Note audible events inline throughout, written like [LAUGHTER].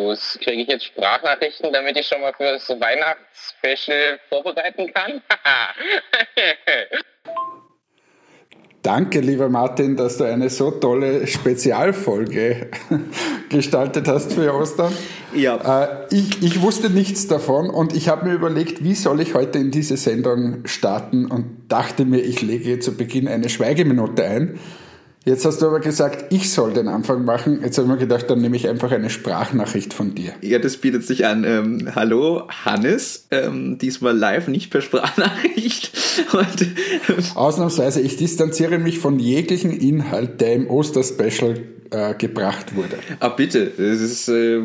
los. Kriege ich jetzt Sprachnachrichten, damit ich schon mal für das Weihnachtsspecial vorbereiten kann? [LAUGHS] Danke, lieber Martin, dass du eine so tolle Spezialfolge gestaltet hast für Ostern. Ja. Äh, ich, ich wusste nichts davon und ich habe mir überlegt, wie soll ich heute in diese Sendung starten und dachte mir, ich lege zu Beginn eine Schweigeminute ein. Jetzt hast du aber gesagt, ich soll den Anfang machen. Jetzt habe ich mir gedacht, dann nehme ich einfach eine Sprachnachricht von dir. Ja, das bietet sich an. Ähm, hallo, Hannes. Ähm, diesmal live, nicht per Sprachnachricht. [LAUGHS] Und, ähm, Ausnahmsweise, ich distanziere mich von jeglichen Inhalt, der im Osterspecial äh, gebracht wurde. Ah, bitte. Das ist äh,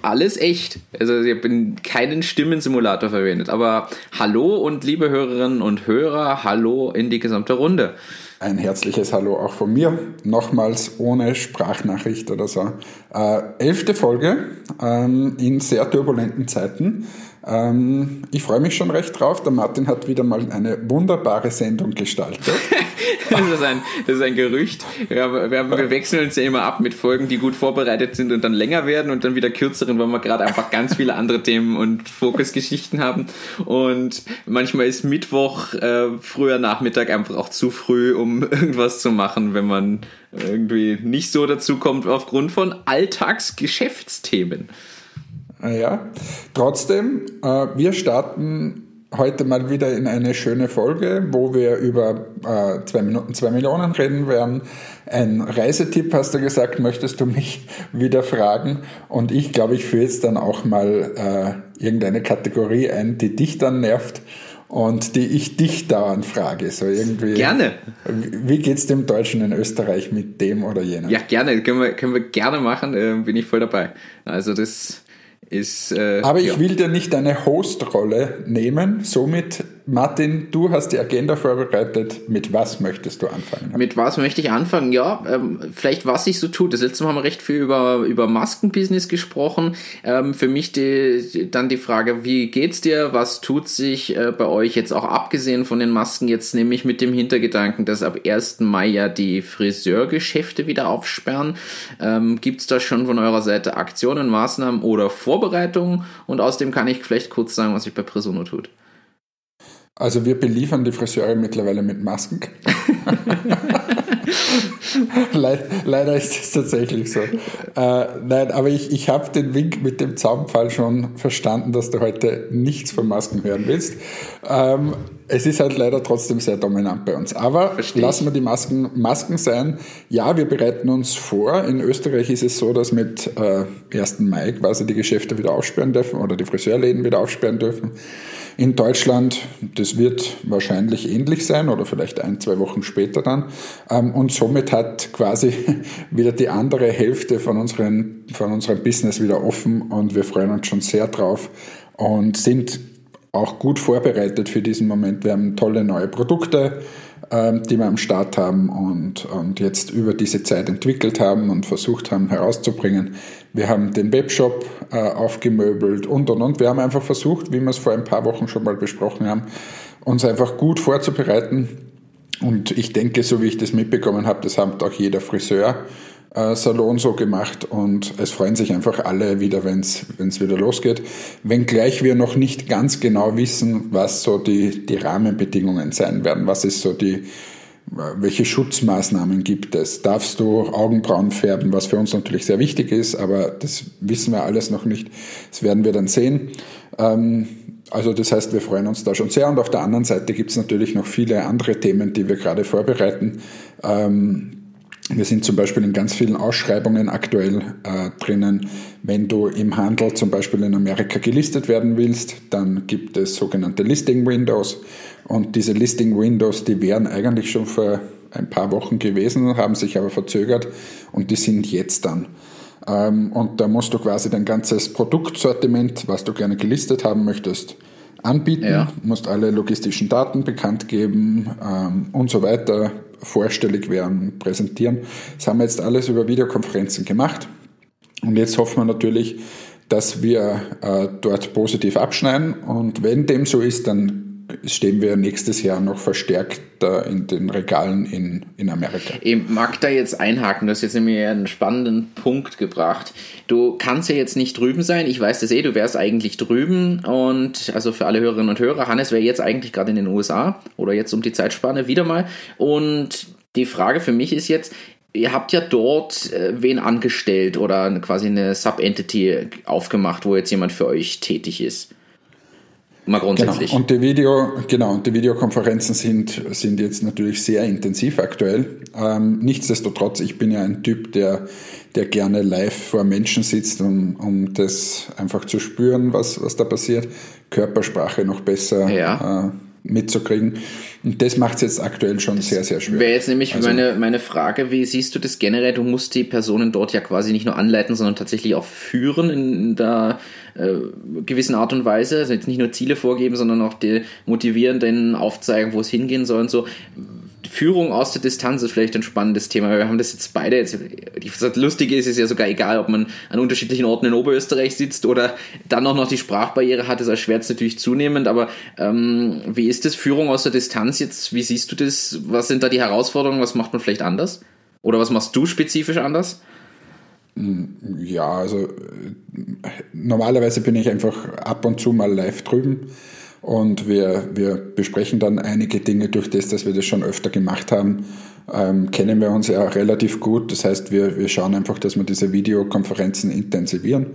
alles echt. Also ich habe keinen Stimmensimulator verwendet. Aber hallo und liebe Hörerinnen und Hörer, hallo in die gesamte Runde. Ein herzliches Hallo auch von mir, nochmals ohne Sprachnachricht oder so. Äh, elfte Folge ähm, in sehr turbulenten Zeiten. Ähm, ich freue mich schon recht drauf. Der Martin hat wieder mal eine wunderbare Sendung gestaltet. [LAUGHS] [LAUGHS] das, ist ein, das ist ein Gerücht. Wir, wir, wechseln uns ja immer ab mit Folgen, die gut vorbereitet sind und dann länger werden und dann wieder kürzeren, weil wir gerade einfach ganz viele andere Themen und Fokusgeschichten haben. Und manchmal ist Mittwoch äh, früher Nachmittag einfach auch zu früh, um [LAUGHS] irgendwas zu machen, wenn man irgendwie nicht so dazu kommt aufgrund von Alltagsgeschäftsthemen. Ah ja, trotzdem, äh, wir starten heute mal wieder in eine schöne Folge, wo wir über äh, zwei Minuten, zwei Millionen reden werden. Ein Reisetipp hast du gesagt, möchtest du mich [LAUGHS] wieder fragen. Und ich glaube, ich führe jetzt dann auch mal äh, irgendeine Kategorie ein, die dich dann nervt und die ich dich dauernd frage. So irgendwie, gerne. Wie geht es dem Deutschen in Österreich mit dem oder jenem? Ja, gerne. Können wir, können wir gerne machen. Äh, bin ich voll dabei. Also das ist, äh, Aber ich ja. will dir nicht eine Host-Rolle nehmen. Somit, Martin, du hast die Agenda vorbereitet. Mit was möchtest du anfangen? Mit was möchte ich anfangen? Ja, ähm, vielleicht was sich so tut. Das letzte Mal haben wir recht viel über, über Maskenbusiness gesprochen. Ähm, für mich die, dann die Frage, wie geht's dir? Was tut sich äh, bei euch jetzt auch abgesehen von den Masken? Jetzt nämlich mit dem Hintergedanken, dass ab 1. Mai ja die Friseurgeschäfte wieder aufsperren. Ähm, gibt's da schon von eurer Seite Aktionen, Maßnahmen oder Vor Vorbereitung und außerdem kann ich vielleicht kurz sagen, was sich bei Presono tut. Also wir beliefern die Friseure mittlerweile mit Masken. [LAUGHS] Leider ist es tatsächlich so. Äh, nein, aber ich, ich habe den Wink mit dem Zaunpfahl schon verstanden, dass du heute nichts von Masken hören willst. Ähm, es ist halt leider trotzdem sehr dominant bei uns. Aber Versteh lassen wir die Masken, Masken sein. Ja, wir bereiten uns vor. In Österreich ist es so, dass mit äh, 1. Mai quasi die Geschäfte wieder aufsperren dürfen oder die Friseurläden wieder aufsperren dürfen. In Deutschland, das wird wahrscheinlich ähnlich sein oder vielleicht ein, zwei Wochen später dann. Ähm, und somit hat quasi [LAUGHS] wieder die andere Hälfte von, unseren, von unserem Business wieder offen und wir freuen uns schon sehr drauf und sind auch gut vorbereitet für diesen Moment. Wir haben tolle neue Produkte, die wir am Start haben und, und jetzt über diese Zeit entwickelt haben und versucht haben herauszubringen. Wir haben den Webshop äh, aufgemöbelt und und und. Wir haben einfach versucht, wie wir es vor ein paar Wochen schon mal besprochen haben, uns einfach gut vorzubereiten. Und ich denke, so wie ich das mitbekommen habe, das hat auch jeder Friseur Salon so gemacht und es freuen sich einfach alle wieder, wenn es wieder losgeht. Wenngleich wir noch nicht ganz genau wissen, was so die, die Rahmenbedingungen sein werden, was ist so die, äh, welche Schutzmaßnahmen gibt es? Darfst du Augenbrauen färben, was für uns natürlich sehr wichtig ist, aber das wissen wir alles noch nicht. Das werden wir dann sehen. Ähm, also das heißt, wir freuen uns da schon sehr. Und auf der anderen Seite gibt es natürlich noch viele andere Themen, die wir gerade vorbereiten. Wir sind zum Beispiel in ganz vielen Ausschreibungen aktuell äh, drinnen. Wenn du im Handel zum Beispiel in Amerika gelistet werden willst, dann gibt es sogenannte Listing Windows. Und diese Listing Windows, die wären eigentlich schon vor ein paar Wochen gewesen, haben sich aber verzögert und die sind jetzt dann. Ähm, und da musst du quasi dein ganzes Produktsortiment, was du gerne gelistet haben möchtest, anbieten, ja. musst alle logistischen Daten bekannt geben ähm, und so weiter, vorstellig werden, präsentieren. Das haben wir jetzt alles über Videokonferenzen gemacht. Und jetzt hoffen wir natürlich, dass wir äh, dort positiv abschneiden. Und wenn dem so ist, dann stehen wir nächstes Jahr noch verstärkt in den Regalen in, in Amerika. Ich mag da jetzt einhaken, du hast jetzt nämlich einen spannenden Punkt gebracht. Du kannst ja jetzt nicht drüben sein, ich weiß das eh, du wärst eigentlich drüben und also für alle Hörerinnen und Hörer, Hannes wäre jetzt eigentlich gerade in den USA oder jetzt um die Zeitspanne wieder mal und die Frage für mich ist jetzt, ihr habt ja dort äh, wen angestellt oder quasi eine Sub-Entity aufgemacht, wo jetzt jemand für euch tätig ist. Mal grundsätzlich. Genau. Und die Video, genau, und die Videokonferenzen sind, sind jetzt natürlich sehr intensiv aktuell. Ähm, nichtsdestotrotz, ich bin ja ein Typ, der, der gerne live vor Menschen sitzt, um, um das einfach zu spüren, was, was da passiert. Körpersprache noch besser ja. äh, mitzukriegen. Und das macht es jetzt aktuell schon das sehr, sehr schwer. Wäre jetzt nämlich also, meine, meine Frage, wie siehst du das generell? Du musst die Personen dort ja quasi nicht nur anleiten, sondern tatsächlich auch führen in der äh, gewissen Art und Weise. Also jetzt nicht nur Ziele vorgeben, sondern auch die motivieren, denen aufzeigen, wo es hingehen soll und so. Führung aus der Distanz ist vielleicht ein spannendes Thema. Wir haben das jetzt beide. Jetzt, das Lustige ist, ist ja sogar egal, ob man an unterschiedlichen Orten in Oberösterreich sitzt oder dann auch noch die Sprachbarriere hat, ist erschwert natürlich zunehmend. Aber ähm, wie ist das Führung aus der Distanz jetzt? Wie siehst du das? Was sind da die Herausforderungen? Was macht man vielleicht anders? Oder was machst du spezifisch anders? Ja, also normalerweise bin ich einfach ab und zu mal live drüben und wir, wir besprechen dann einige Dinge durch das, dass wir das schon öfter gemacht haben. Ähm, kennen wir uns ja relativ gut. Das heißt, wir, wir schauen einfach, dass wir diese Videokonferenzen intensivieren.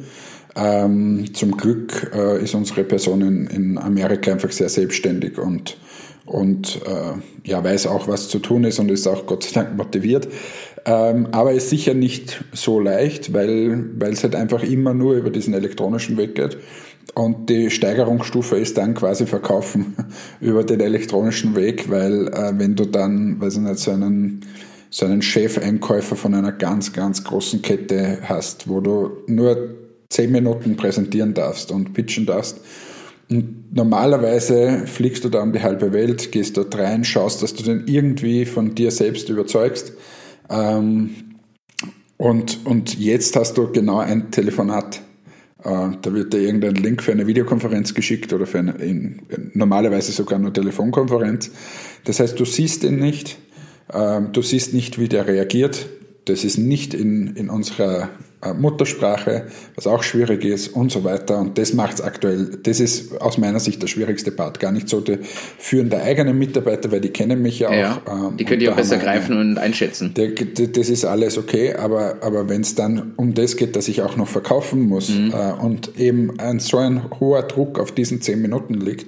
Ähm, zum Glück äh, ist unsere Person in, in Amerika einfach sehr selbstständig und, und äh, ja, weiß auch, was zu tun ist und ist auch Gott sei Dank motiviert. Ähm, aber ist sicher nicht so leicht, weil, es halt einfach immer nur über diesen elektronischen Weg geht. Und die Steigerungsstufe ist dann quasi verkaufen [LAUGHS] über den elektronischen Weg, weil äh, wenn du dann, weiß ich nicht, so einen, so einen Chefeinkäufer von einer ganz, ganz großen Kette hast, wo du nur zehn Minuten präsentieren darfst und pitchen darfst. Und normalerweise fliegst du da um die halbe Welt, gehst dort rein, schaust, dass du den irgendwie von dir selbst überzeugst. Ähm, und, und jetzt hast du genau ein Telefonat da wird dir irgendein Link für eine Videokonferenz geschickt oder für eine, in, normalerweise sogar eine Telefonkonferenz. Das heißt, du siehst ihn nicht, ähm, du siehst nicht, wie der reagiert. Das ist nicht in, in unserer äh, Muttersprache, was auch schwierig ist und so weiter. Und das macht es aktuell, das ist aus meiner Sicht der schwierigste Part. Gar nicht so der Führen der eigenen Mitarbeiter, weil die kennen mich ja auch. Ja, ähm, die können ja auch besser greifen eine, und einschätzen. Der, das ist alles okay, aber, aber wenn es dann um das geht, dass ich auch noch verkaufen muss mhm. äh, und eben ein, so ein hoher Druck auf diesen zehn Minuten liegt,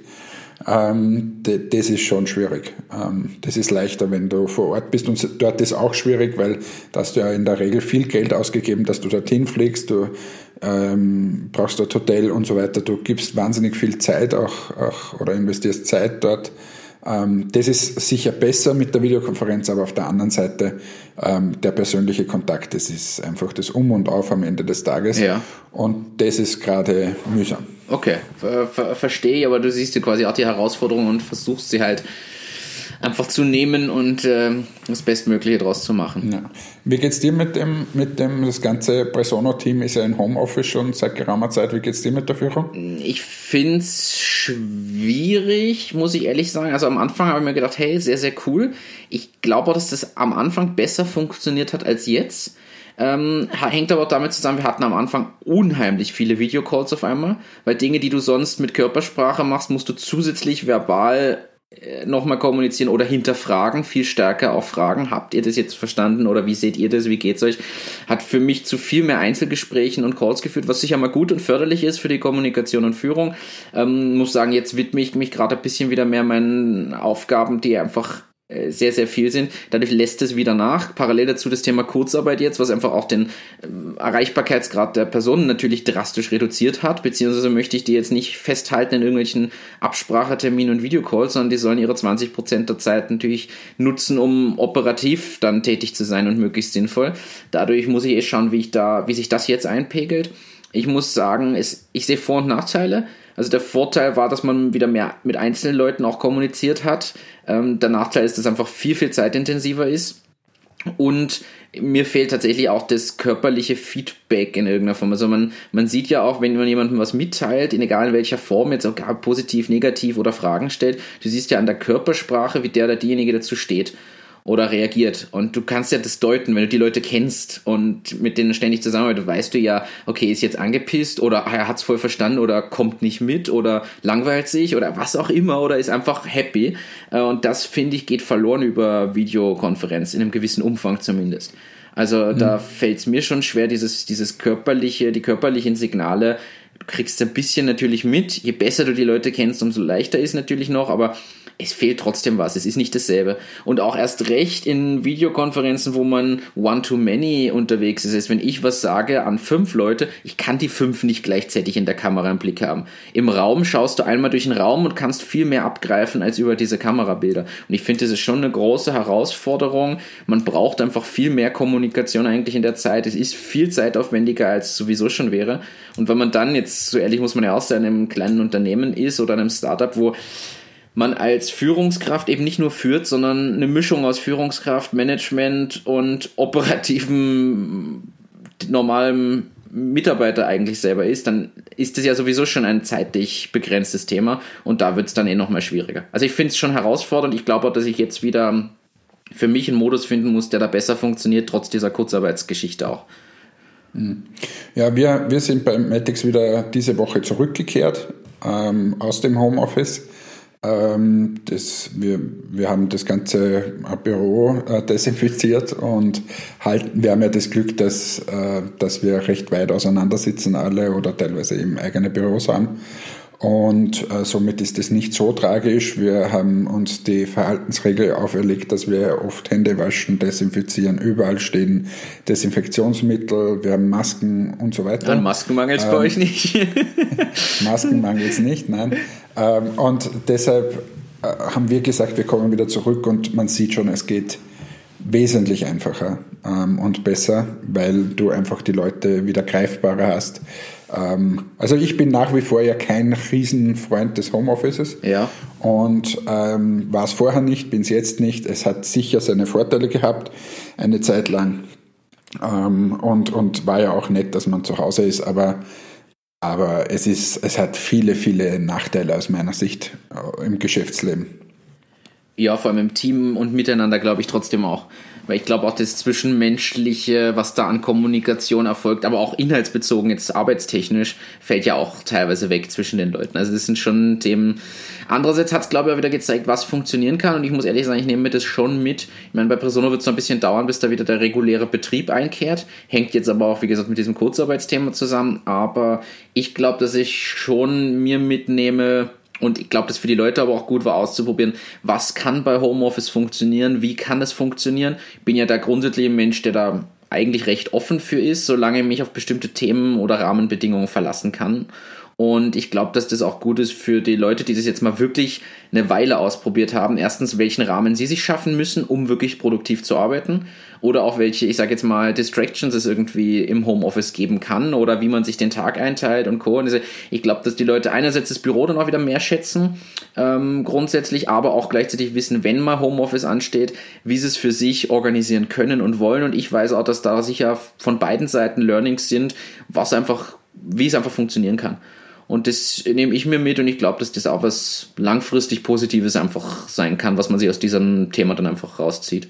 ähm, das ist schon schwierig. Ähm, das ist leichter, wenn du vor Ort bist. Und dort ist auch schwierig, weil da hast du ja in der Regel viel Geld ausgegeben, dass du dorthin fliegst. Du ähm, brauchst dort Hotel und so weiter. Du gibst wahnsinnig viel Zeit auch, auch oder investierst Zeit dort. Ähm, das ist sicher besser mit der Videokonferenz, aber auf der anderen Seite ähm, der persönliche Kontakt, das ist einfach das Um und Auf am Ende des Tages. Ja. Und das ist gerade mühsam. Okay, ver ver verstehe ich, aber du siehst ja quasi auch die Herausforderung und versuchst sie halt einfach zu nehmen und äh, das Bestmögliche draus zu machen. Ja. Wie geht's dir mit dem, mit dem, das ganze Presono-Team ist ja in Homeoffice schon seit geraumer Zeit. Wie geht's dir mit der Führung? Ich find's schwierig, muss ich ehrlich sagen. Also am Anfang habe ich mir gedacht, hey, sehr, sehr cool. Ich glaube auch, dass das am Anfang besser funktioniert hat als jetzt. Ähm, hängt aber damit zusammen, wir hatten am Anfang unheimlich viele Videocalls auf einmal, weil Dinge, die du sonst mit Körpersprache machst, musst du zusätzlich verbal nochmal kommunizieren oder hinterfragen, viel stärker auch fragen, habt ihr das jetzt verstanden oder wie seht ihr das, wie geht's euch? Hat für mich zu viel mehr Einzelgesprächen und Calls geführt, was sicher mal gut und förderlich ist für die Kommunikation und Führung. Ähm, muss sagen, jetzt widme ich mich gerade ein bisschen wieder mehr meinen Aufgaben, die einfach äh, sehr, sehr viel sind. Dadurch lässt es wieder nach. Parallel dazu das Thema Kurzarbeit jetzt, was einfach auch den ähm, Erreichbarkeitsgrad der Personen natürlich drastisch reduziert hat, beziehungsweise möchte ich die jetzt nicht festhalten in irgendwelchen Abspracheterminen und Videocalls, sondern die sollen ihre 20% der Zeit natürlich nutzen, um operativ dann tätig zu sein und möglichst sinnvoll. Dadurch muss ich eh schauen, wie ich da, wie sich das jetzt einpegelt. Ich muss sagen, es, ich sehe Vor- und Nachteile. Also der Vorteil war, dass man wieder mehr mit einzelnen Leuten auch kommuniziert hat. Ähm, der Nachteil ist, dass es einfach viel, viel zeitintensiver ist. Und mir fehlt tatsächlich auch das körperliche Feedback in irgendeiner Form. Also man, man sieht ja auch, wenn man jemandem was mitteilt, in egal in welcher Form, jetzt auch positiv, negativ oder Fragen stellt, du siehst ja an der Körpersprache, wie der oder diejenige dazu steht oder reagiert. Und du kannst ja das deuten, wenn du die Leute kennst und mit denen ständig zusammenarbeitest, weißt du ja, okay, ist jetzt angepisst oder er hat es voll verstanden oder kommt nicht mit oder langweilt sich oder was auch immer oder ist einfach happy. Äh, und das, finde ich, geht verloren über Videokonferenz, in einem gewissen Umfang zumindest. Also mhm. da fällt es mir schon schwer, dieses, dieses körperliche, die körperlichen Signale du kriegst ein bisschen natürlich mit. Je besser du die Leute kennst, umso leichter ist natürlich noch, aber es fehlt trotzdem was. Es ist nicht dasselbe. Und auch erst recht in Videokonferenzen, wo man one-to-many unterwegs ist. Heißt, wenn ich was sage an fünf Leute, ich kann die fünf nicht gleichzeitig in der Kamera im Blick haben. Im Raum schaust du einmal durch den Raum und kannst viel mehr abgreifen als über diese Kamerabilder. Und ich finde, das ist schon eine große Herausforderung. Man braucht einfach viel mehr Kommunikation eigentlich in der Zeit. Es ist viel zeitaufwendiger, als es sowieso schon wäre. Und wenn man dann jetzt, so ehrlich muss man ja auch sein, in einem kleinen Unternehmen ist oder einem Startup, wo man als Führungskraft eben nicht nur führt, sondern eine Mischung aus Führungskraft, Management und operativen normalem Mitarbeiter eigentlich selber ist, dann ist das ja sowieso schon ein zeitlich begrenztes Thema und da wird es dann eh nochmal schwieriger. Also ich finde es schon herausfordernd. Ich glaube auch, dass ich jetzt wieder für mich einen Modus finden muss, der da besser funktioniert, trotz dieser Kurzarbeitsgeschichte auch. Mhm. Ja, wir, wir sind bei Matix wieder diese Woche zurückgekehrt ähm, aus dem Homeoffice das, wir, wir haben das ganze Büro äh, desinfiziert und halten, wir haben ja das Glück, dass, äh, dass wir recht weit auseinander sitzen alle oder teilweise eben eigene Büros haben. Und äh, somit ist es nicht so tragisch. Wir haben uns die Verhaltensregel auferlegt, dass wir oft Hände waschen, desinfizieren, überall stehen Desinfektionsmittel, wir haben Masken und so weiter. An Masken mangelt es ähm, bei euch nicht. [LAUGHS] Masken mangelt es nicht, nein. Ähm, und deshalb äh, haben wir gesagt, wir kommen wieder zurück und man sieht schon, es geht wesentlich einfacher ähm, und besser, weil du einfach die Leute wieder greifbarer hast. Ähm, also ich bin nach wie vor ja kein Riesenfreund des Homeoffices. Ja. Und ähm, war es vorher nicht, bin es jetzt nicht. Es hat sicher seine Vorteile gehabt, eine Zeit lang. Ähm, und, und war ja auch nett, dass man zu Hause ist, aber aber es, ist, es hat viele, viele Nachteile aus meiner Sicht äh, im Geschäftsleben. Ja, vor allem im Team und miteinander glaube ich trotzdem auch. Weil ich glaube auch das Zwischenmenschliche, was da an Kommunikation erfolgt, aber auch inhaltsbezogen, jetzt arbeitstechnisch, fällt ja auch teilweise weg zwischen den Leuten. Also das sind schon Themen. Andererseits hat es, glaube ich, auch wieder gezeigt, was funktionieren kann. Und ich muss ehrlich sagen, ich nehme mir das schon mit. Ich meine, bei Persono wird es noch ein bisschen dauern, bis da wieder der reguläre Betrieb einkehrt. Hängt jetzt aber auch, wie gesagt, mit diesem Kurzarbeitsthema zusammen. Aber ich glaube, dass ich schon mir mitnehme, und ich glaube, das für die Leute aber auch gut war auszuprobieren, was kann bei Homeoffice funktionieren, wie kann es funktionieren. Ich bin ja da grundsätzlich ein Mensch, der da eigentlich recht offen für ist, solange ich mich auf bestimmte Themen oder Rahmenbedingungen verlassen kann. Und ich glaube, dass das auch gut ist für die Leute, die das jetzt mal wirklich eine Weile ausprobiert haben. Erstens, welchen Rahmen sie sich schaffen müssen, um wirklich produktiv zu arbeiten. Oder auch welche, ich sage jetzt mal, Distractions es irgendwie im Homeoffice geben kann. Oder wie man sich den Tag einteilt und Co. Und ich glaube, dass die Leute einerseits das Büro dann auch wieder mehr schätzen, ähm, grundsätzlich, aber auch gleichzeitig wissen, wenn mal Homeoffice ansteht, wie sie es für sich organisieren können und wollen. Und ich weiß auch, dass da sicher von beiden Seiten Learnings sind, was einfach, wie es einfach funktionieren kann. Und das nehme ich mir mit und ich glaube, dass das auch was langfristig Positives einfach sein kann, was man sich aus diesem Thema dann einfach rauszieht.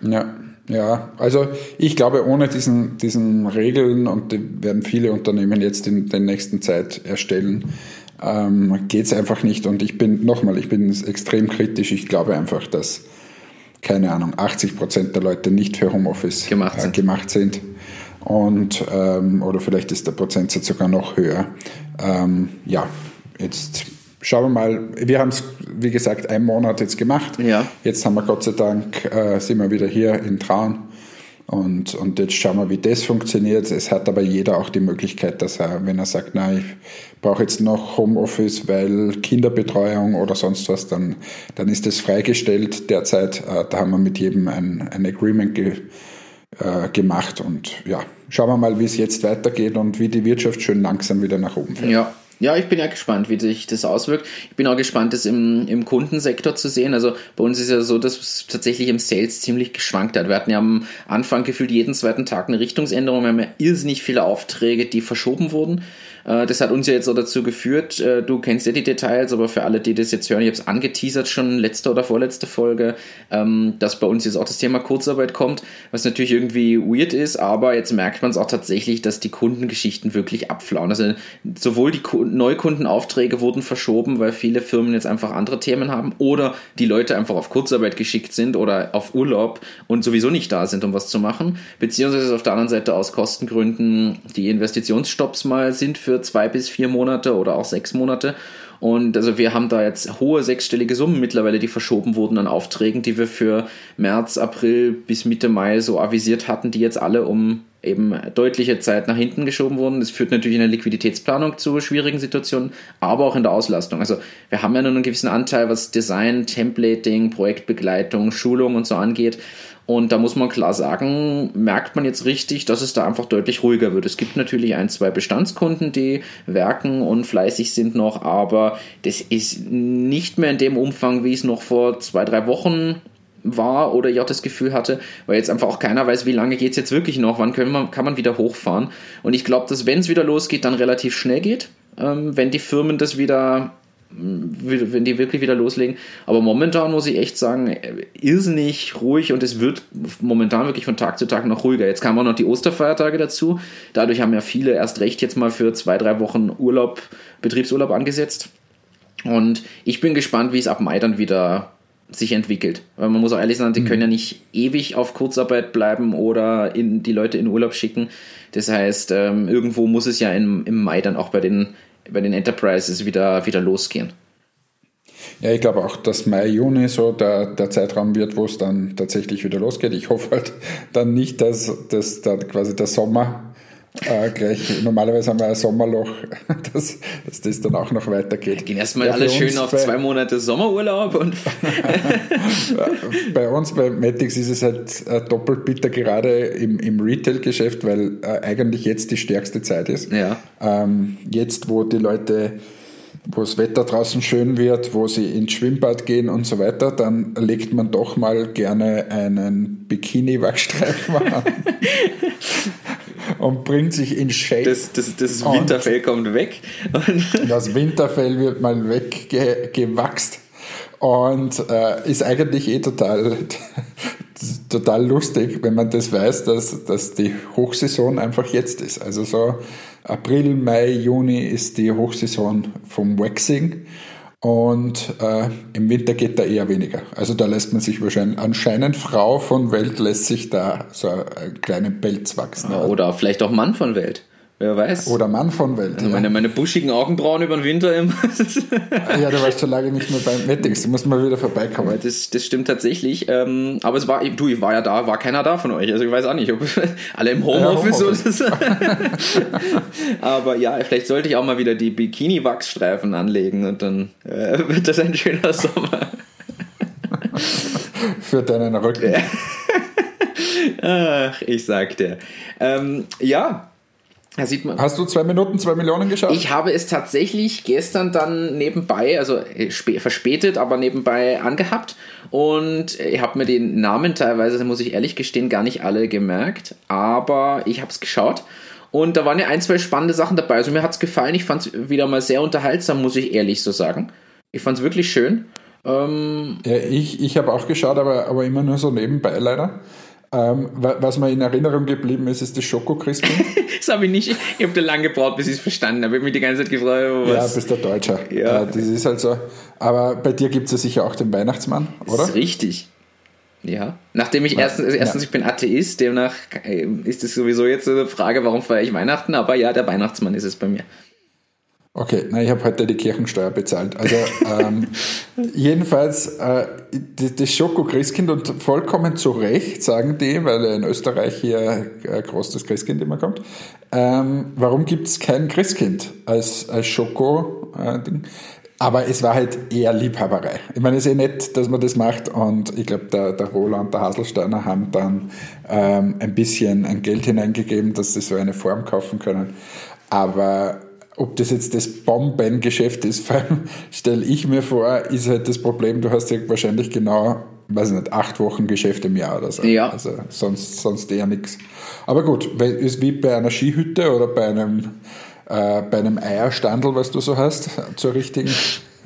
Ja, ja, also ich glaube, ohne diesen, diesen Regeln, und die werden viele Unternehmen jetzt in der nächsten Zeit erstellen, ähm, geht es einfach nicht. Und ich bin, nochmal, ich bin extrem kritisch. Ich glaube einfach, dass, keine Ahnung, 80 Prozent der Leute nicht für Homeoffice gemacht sind. Äh, gemacht sind. Und, ähm, oder vielleicht ist der Prozentsatz sogar noch höher. Ähm, ja, jetzt schauen wir mal. Wir haben es, wie gesagt, einen Monat jetzt gemacht. Ja. Jetzt haben wir Gott sei Dank, äh, sind wir wieder hier in Traun. Und, und jetzt schauen wir, wie das funktioniert. Es hat aber jeder auch die Möglichkeit, dass er, wenn er sagt, na, ich brauche jetzt noch Homeoffice, weil Kinderbetreuung oder sonst was, dann, dann ist das freigestellt derzeit. Äh, da haben wir mit jedem ein, ein Agreement ge, äh, gemacht und ja, schauen wir mal, wie es jetzt weitergeht und wie die Wirtschaft schön langsam wieder nach oben fährt. Ja, Ja, ich bin ja gespannt, wie sich das auswirkt. Ich bin auch gespannt, das im, im Kundensektor zu sehen. Also bei uns ist ja so, dass es tatsächlich im Sales ziemlich geschwankt hat. Wir hatten ja am Anfang gefühlt jeden zweiten Tag eine Richtungsänderung. Wir haben ja irrsinnig viele Aufträge, die verschoben wurden. Äh, das hat uns ja jetzt auch dazu geführt, äh, du kennst ja die Details, aber für alle, die das jetzt hören, ich habe es angeteasert schon letzte oder vorletzte Folge, ähm, dass bei uns jetzt auch das Thema Kurzarbeit kommt, was natürlich irgendwie weird ist, aber jetzt merkt man es auch tatsächlich, dass die Kundengeschichten wirklich abflauen. Also sowohl die Neukundenaufträge wurden verschoben, weil viele Firmen jetzt einfach andere Themen haben oder die Leute einfach auf Kurzarbeit geschickt sind oder auf Urlaub und sowieso nicht da sind, um was zu machen, beziehungsweise auf der anderen Seite aus Kostengründen die Investitionsstopps mal sind für für zwei bis vier Monate oder auch sechs Monate. Und also wir haben da jetzt hohe sechsstellige Summen mittlerweile, die verschoben wurden an Aufträgen, die wir für März, April bis Mitte Mai so avisiert hatten, die jetzt alle um eben deutliche Zeit nach hinten geschoben wurden. Das führt natürlich in der Liquiditätsplanung zu schwierigen Situationen, aber auch in der Auslastung. Also wir haben ja nur einen gewissen Anteil, was Design, Templating, Projektbegleitung, Schulung und so angeht. Und da muss man klar sagen, merkt man jetzt richtig, dass es da einfach deutlich ruhiger wird. Es gibt natürlich ein, zwei Bestandskunden, die werken und fleißig sind noch, aber das ist nicht mehr in dem Umfang, wie es noch vor zwei, drei Wochen war oder ich auch das Gefühl hatte, weil jetzt einfach auch keiner weiß, wie lange geht es jetzt wirklich noch, wann können man, kann man wieder hochfahren. Und ich glaube, dass wenn es wieder losgeht, dann relativ schnell geht, ähm, wenn die Firmen das wieder wenn die wirklich wieder loslegen. Aber momentan muss ich echt sagen, irrsinnig ruhig und es wird momentan wirklich von Tag zu Tag noch ruhiger. Jetzt kamen auch noch die Osterfeiertage dazu. Dadurch haben ja viele erst recht jetzt mal für zwei, drei Wochen Urlaub, Betriebsurlaub angesetzt. Und ich bin gespannt, wie es ab Mai dann wieder sich entwickelt. Weil man muss auch ehrlich sagen, die mhm. können ja nicht ewig auf Kurzarbeit bleiben oder in, die Leute in Urlaub schicken. Das heißt, ähm, irgendwo muss es ja im, im Mai dann auch bei den bei den Enterprises wieder, wieder losgehen. Ja, ich glaube auch, dass Mai, Juni so der, der Zeitraum wird, wo es dann tatsächlich wieder losgeht. Ich hoffe halt dann nicht, dass, dass da quasi der Sommer äh, gleich, normalerweise haben wir ein Sommerloch, [LAUGHS] dass, dass das dann auch noch weitergeht. Wir gehen erstmal ja, alle schön auf zwei Monate Sommerurlaub und [LAUGHS] [LAUGHS] bei uns bei Matix ist es halt äh, doppelt bitter gerade im, im Retail-Geschäft, weil äh, eigentlich jetzt die stärkste Zeit ist. Ja. Ähm, jetzt, wo die Leute wo das Wetter draußen schön wird, wo sie ins Schwimmbad gehen und so weiter, dann legt man doch mal gerne einen Bikini-Wachstreifen [LAUGHS] an. und bringt sich in Shape. Das, das, das Winterfell kommt weg. das Winterfell wird mal weggewachst und äh, ist eigentlich eh total, [LAUGHS] total lustig, wenn man das weiß, dass, dass die Hochsaison einfach jetzt ist. Also so April, Mai, Juni ist die Hochsaison vom Waxing. Und äh, im Winter geht da eher weniger. Also da lässt man sich wahrscheinlich, anscheinend Frau von Welt lässt sich da so einen kleinen Pelz wachsen. Oder vielleicht auch Mann von Welt. Wer weiß. Oder Mann von Welt. Also meine, meine buschigen Augenbrauen über den Winter immer. [LAUGHS] ja, du warst schon lange nicht mehr beim Mettings, du musst mal wieder vorbeikommen. Das, das stimmt tatsächlich. Ähm, aber es war, du, ich war ja da, war keiner da von euch. Also ich weiß auch nicht, ob [LAUGHS] alle im Homeoffice ja, Homeoffice. oder so. [LAUGHS] aber ja, vielleicht sollte ich auch mal wieder die Bikini-Wachsstreifen anlegen und dann äh, wird das ein schöner Sommer. Für deinen Rücken. Ach, ich sagte. Ähm, ja, da sieht man. Hast du zwei Minuten, zwei Millionen geschafft? Ich habe es tatsächlich gestern dann nebenbei, also äh, verspätet, aber nebenbei angehabt und ich habe mir den Namen teilweise, muss ich ehrlich gestehen, gar nicht alle gemerkt, aber ich habe es geschaut und da waren ja ein, zwei spannende Sachen dabei. Also mir hat es gefallen, ich fand es wieder mal sehr unterhaltsam, muss ich ehrlich so sagen. Ich fand es wirklich schön. Ähm ja, ich, ich habe auch geschaut, aber, aber immer nur so nebenbei leider. Ähm, was mir in Erinnerung geblieben ist, ist das Schoko-Christkind. [LAUGHS] das habe ich nicht. Ich habe da lange gebraucht, bis ich es verstanden habe. Ich habe mich die ganze Zeit gefragt, was. Ja, bist der Deutscher. Ja. Äh, das ist halt so. Aber bei dir gibt es ja sicher auch den Weihnachtsmann, oder? Das ist richtig. Ja. Nachdem ich erstens, also erstens, ja. ich bin Atheist, demnach äh, ist es sowieso jetzt eine Frage, warum feiere ich Weihnachten, aber ja, der Weihnachtsmann ist es bei mir. Okay, nein, ich habe heute die Kirchensteuer bezahlt. Also ähm, [LAUGHS] jedenfalls äh, das Schoko Christkind und vollkommen zu Recht sagen die, weil in Österreich hier äh, groß das Christkind immer kommt. Ähm, warum gibt es kein Christkind als, als Schoko? Äh, Aber es war halt eher Liebhaberei. Ich meine, es ist eh nett, dass man das macht und ich glaube, der, der Roland und der Haselsteiner haben dann ähm, ein bisschen ein Geld hineingegeben, dass sie so eine Form kaufen können. Aber ob das jetzt das Bombengeschäft ist, vor allem stelle ich mir vor, ist halt das Problem, du hast ja wahrscheinlich genau, weiß nicht, acht Wochen Geschäft im Jahr oder so. Ja. Also sonst, sonst eher nichts. Aber gut, ist wie bei einer Skihütte oder bei einem, äh, bei einem Eierstandel, was du so hast, zur richtigen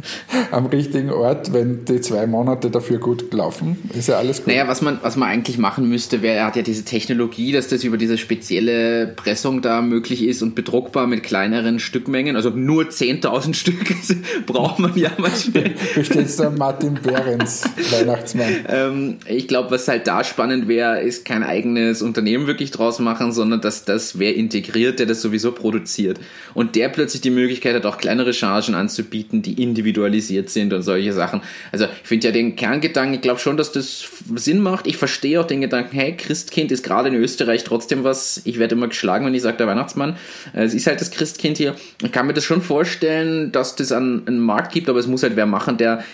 [LAUGHS] am richtigen Ort, wenn die zwei Monate dafür gut laufen, ist ja alles gut. Naja, was man, was man eigentlich machen müsste, wäre, er hat ja diese Technologie, dass das über diese spezielle Pressung da möglich ist und bedruckbar mit kleineren Stückmengen, also nur 10.000 [LAUGHS] Stück [LAUGHS] braucht man ja manchmal. Besteht da Martin Behrens, Weihnachtsmann. Ähm, ich glaube, was halt da spannend wäre, ist kein eigenes Unternehmen wirklich draus machen, sondern dass das wer integriert, der das sowieso produziert. Und der plötzlich die Möglichkeit hat, auch kleinere Chargen anzubieten, die individualisiert sind und solche Sachen. Also ich finde ja den Kerngedanken, ich glaube schon, dass das Sinn macht. Ich verstehe auch den Gedanken, hey, Christkind ist gerade in Österreich trotzdem was, ich werde immer geschlagen, wenn ich sage, der Weihnachtsmann. Äh, Es ist halt das Christkind hier. Ich kann mir das schon vorstellen, dass das an einen Markt gibt, aber es muss halt wer machen, der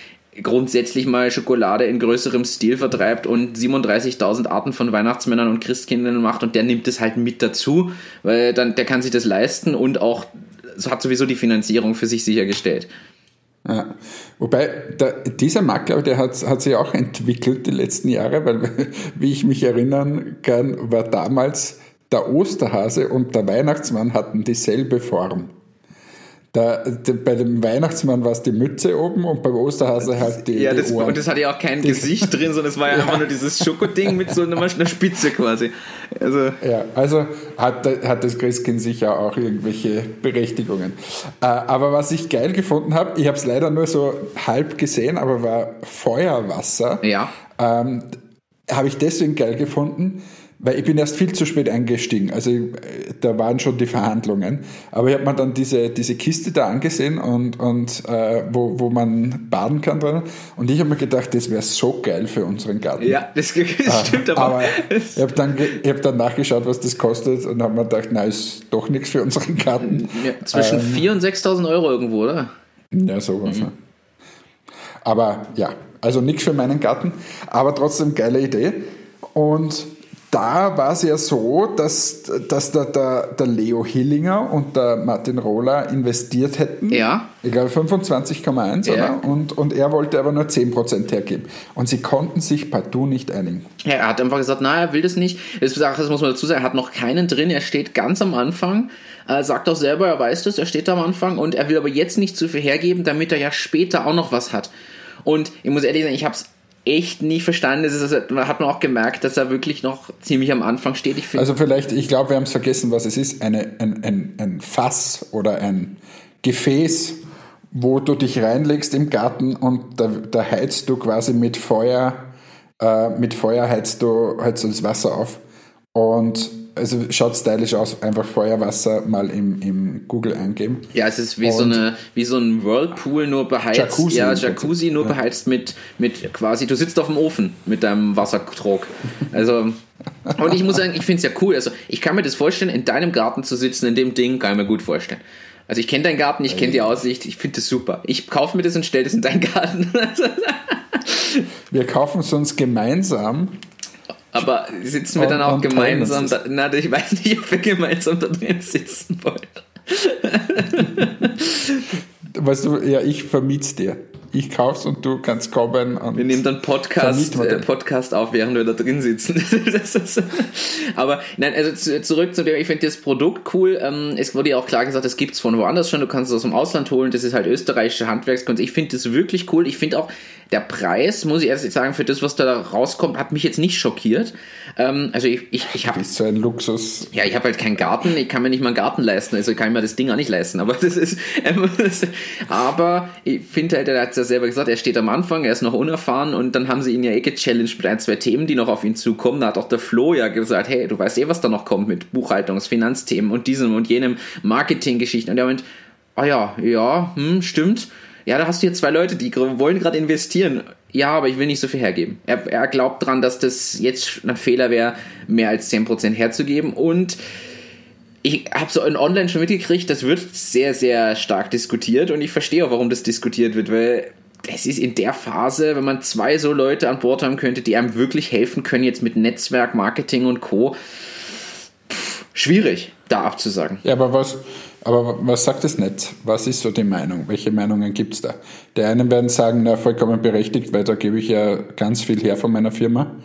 grundsätzlich mal Schokolade in größerem Stil vertreibt und 37.000 Arten von Weihnachtsmännern und Christkindern macht und der nimmt es halt mit dazu, weil dann der kann sich das leisten und auch hat sowieso die Finanzierung für sich sichergestellt. Ja. Wobei, der, dieser ich, der hat, hat sich auch entwickelt die letzten Jahre, weil, [LAUGHS] wie ich mich erinnern kann, war damals der Osterhase und der Weihnachtsmann hatten dieselbe Form. Da, bei dem Weihnachtsmann war es die Mütze oben und beim Osterhase halt die, Ja, die das, Ohren. und das hatte ja auch kein Gesicht drin, sondern es war [LAUGHS] ja, einfach nur dieses Schokoding mit so einer, einer Spitze quasi. Also, Ja, also hat, hat das Christkind sicher auch irgendwelche Berechtigungen. Äh, aber was ich geil gefunden habe, ich habe es leider nur so halb gesehen, aber war Feuerwasser. ja. Ähm, habe ich deswegen geil gefunden, weil ich bin erst viel zu spät eingestiegen. Also äh, da waren schon die Verhandlungen. Aber ich habe mir dann diese, diese Kiste da angesehen und, und äh, wo, wo man baden kann drin. Und ich habe mir gedacht, das wäre so geil für unseren Garten. Ja, das, das [LAUGHS] stimmt aber. Aber ich habe dann, ich hab dann nachgeschaut, was das kostet und habe mir gedacht, na, ist doch nichts für unseren Garten. Ja, zwischen 4.000 und 6.000 Euro irgendwo, oder? Ja, sowas. ja. Aber ja, also nichts für meinen Garten, aber trotzdem geile Idee. Und da war es ja so, dass, dass der, der, der Leo Hillinger und der Martin Rohler investiert hätten. Ja. Ich glaube 25,1 Ja. oder? Und, und er wollte aber nur 10% hergeben. Und sie konnten sich partout nicht einigen. Ja, er hat einfach gesagt, na, er will das nicht. Das, das muss man dazu sagen, er hat noch keinen drin, er steht ganz am Anfang, er sagt auch selber, er weiß das, er steht am Anfang und er will aber jetzt nicht zu viel hergeben, damit er ja später auch noch was hat. Und ich muss ehrlich sagen, ich habe es echt nicht verstanden. Das ist, also, hat man auch gemerkt, dass er wirklich noch ziemlich am Anfang steht. Ich Also vielleicht, ich glaube, wir haben es vergessen, was es ist. Eine, ein, ein, ein Fass oder ein Gefäß, wo du dich reinlegst im Garten und da, da heizt du quasi mit Feuer, äh, mit Feuer heizt du, heizt du das Wasser auf. Und also schaut stylisch aus, einfach Feuerwasser mal im, im Google eingeben. Ja, es ist wie so, eine, wie so ein Whirlpool, nur beheizt. Jacuzzi ja. Jacuzzi, nur beheizt mit, mit quasi, du sitzt auf dem Ofen mit deinem Wassertrog. Also, und ich muss sagen, ich finde es ja cool. Also, ich kann mir das vorstellen, in deinem Garten zu sitzen, in dem Ding, kann ich mir gut vorstellen. Also, ich kenne deinen Garten, ich kenne die Aussicht, ich finde das super. Ich kaufe mir das und stelle das in deinen Garten. Wir kaufen es uns gemeinsam. Aber sitzen wir dann auch gemeinsam, da, na, ich weiß nicht, ob wir gemeinsam da drin sitzen wollen. Weißt du, ja, ich vermiet's dir. Ich kauf's und du kannst kommen. Und Wir nehmen dann Podcast, äh, den. Podcast auf, während wir da drin sitzen. Ist, [LAUGHS] aber nein, also zu, zurück zu dem, ich finde das Produkt cool. Ähm, es wurde ja auch klar gesagt, das gibt's von woanders schon. Du kannst es aus dem Ausland holen. Das ist halt österreichische Handwerkskunst. Ich finde das wirklich cool. Ich finde auch der Preis, muss ich ehrlich sagen, für das, was da rauskommt, hat mich jetzt nicht schockiert. Ähm, also ich, ich, ich habe ist so ein Luxus. ja, ich habe halt keinen Garten, ich kann mir nicht mal einen Garten leisten, also kann ich mir das Ding auch nicht leisten. Aber [LAUGHS] das ist, ähm, das, aber ich finde halt, er hat es ja selber gesagt, er steht am Anfang, er ist noch unerfahren und dann haben sie ihn ja eh gechallenged mit ein, zwei Themen, die noch auf ihn zukommen. Da hat auch der Flo ja gesagt, hey, du weißt eh, was da noch kommt mit Buchhaltungs-, Finanzthemen und diesem und jenem Marketinggeschichten. Und er meint, ah ja, ja, hm, stimmt. Ja, da hast du jetzt zwei Leute, die wollen gerade investieren. Ja, aber ich will nicht so viel hergeben. Er, er glaubt dran, dass das jetzt ein Fehler wäre, mehr als 10% herzugeben. Und ich habe so in Online schon mitgekriegt, das wird sehr, sehr stark diskutiert. Und ich verstehe auch, warum das diskutiert wird, weil es ist in der Phase, wenn man zwei so Leute an Bord haben könnte, die einem wirklich helfen können, jetzt mit Netzwerk, Marketing und Co., pff, schwierig, da abzusagen. Ja, aber was, Aber was sagt das Netz? Was ist so die Meinung? Welche Meinungen gibt es da? Die einen werden sagen, na, vollkommen berechtigt, weil da gebe ich ja ganz viel her von meiner Firma.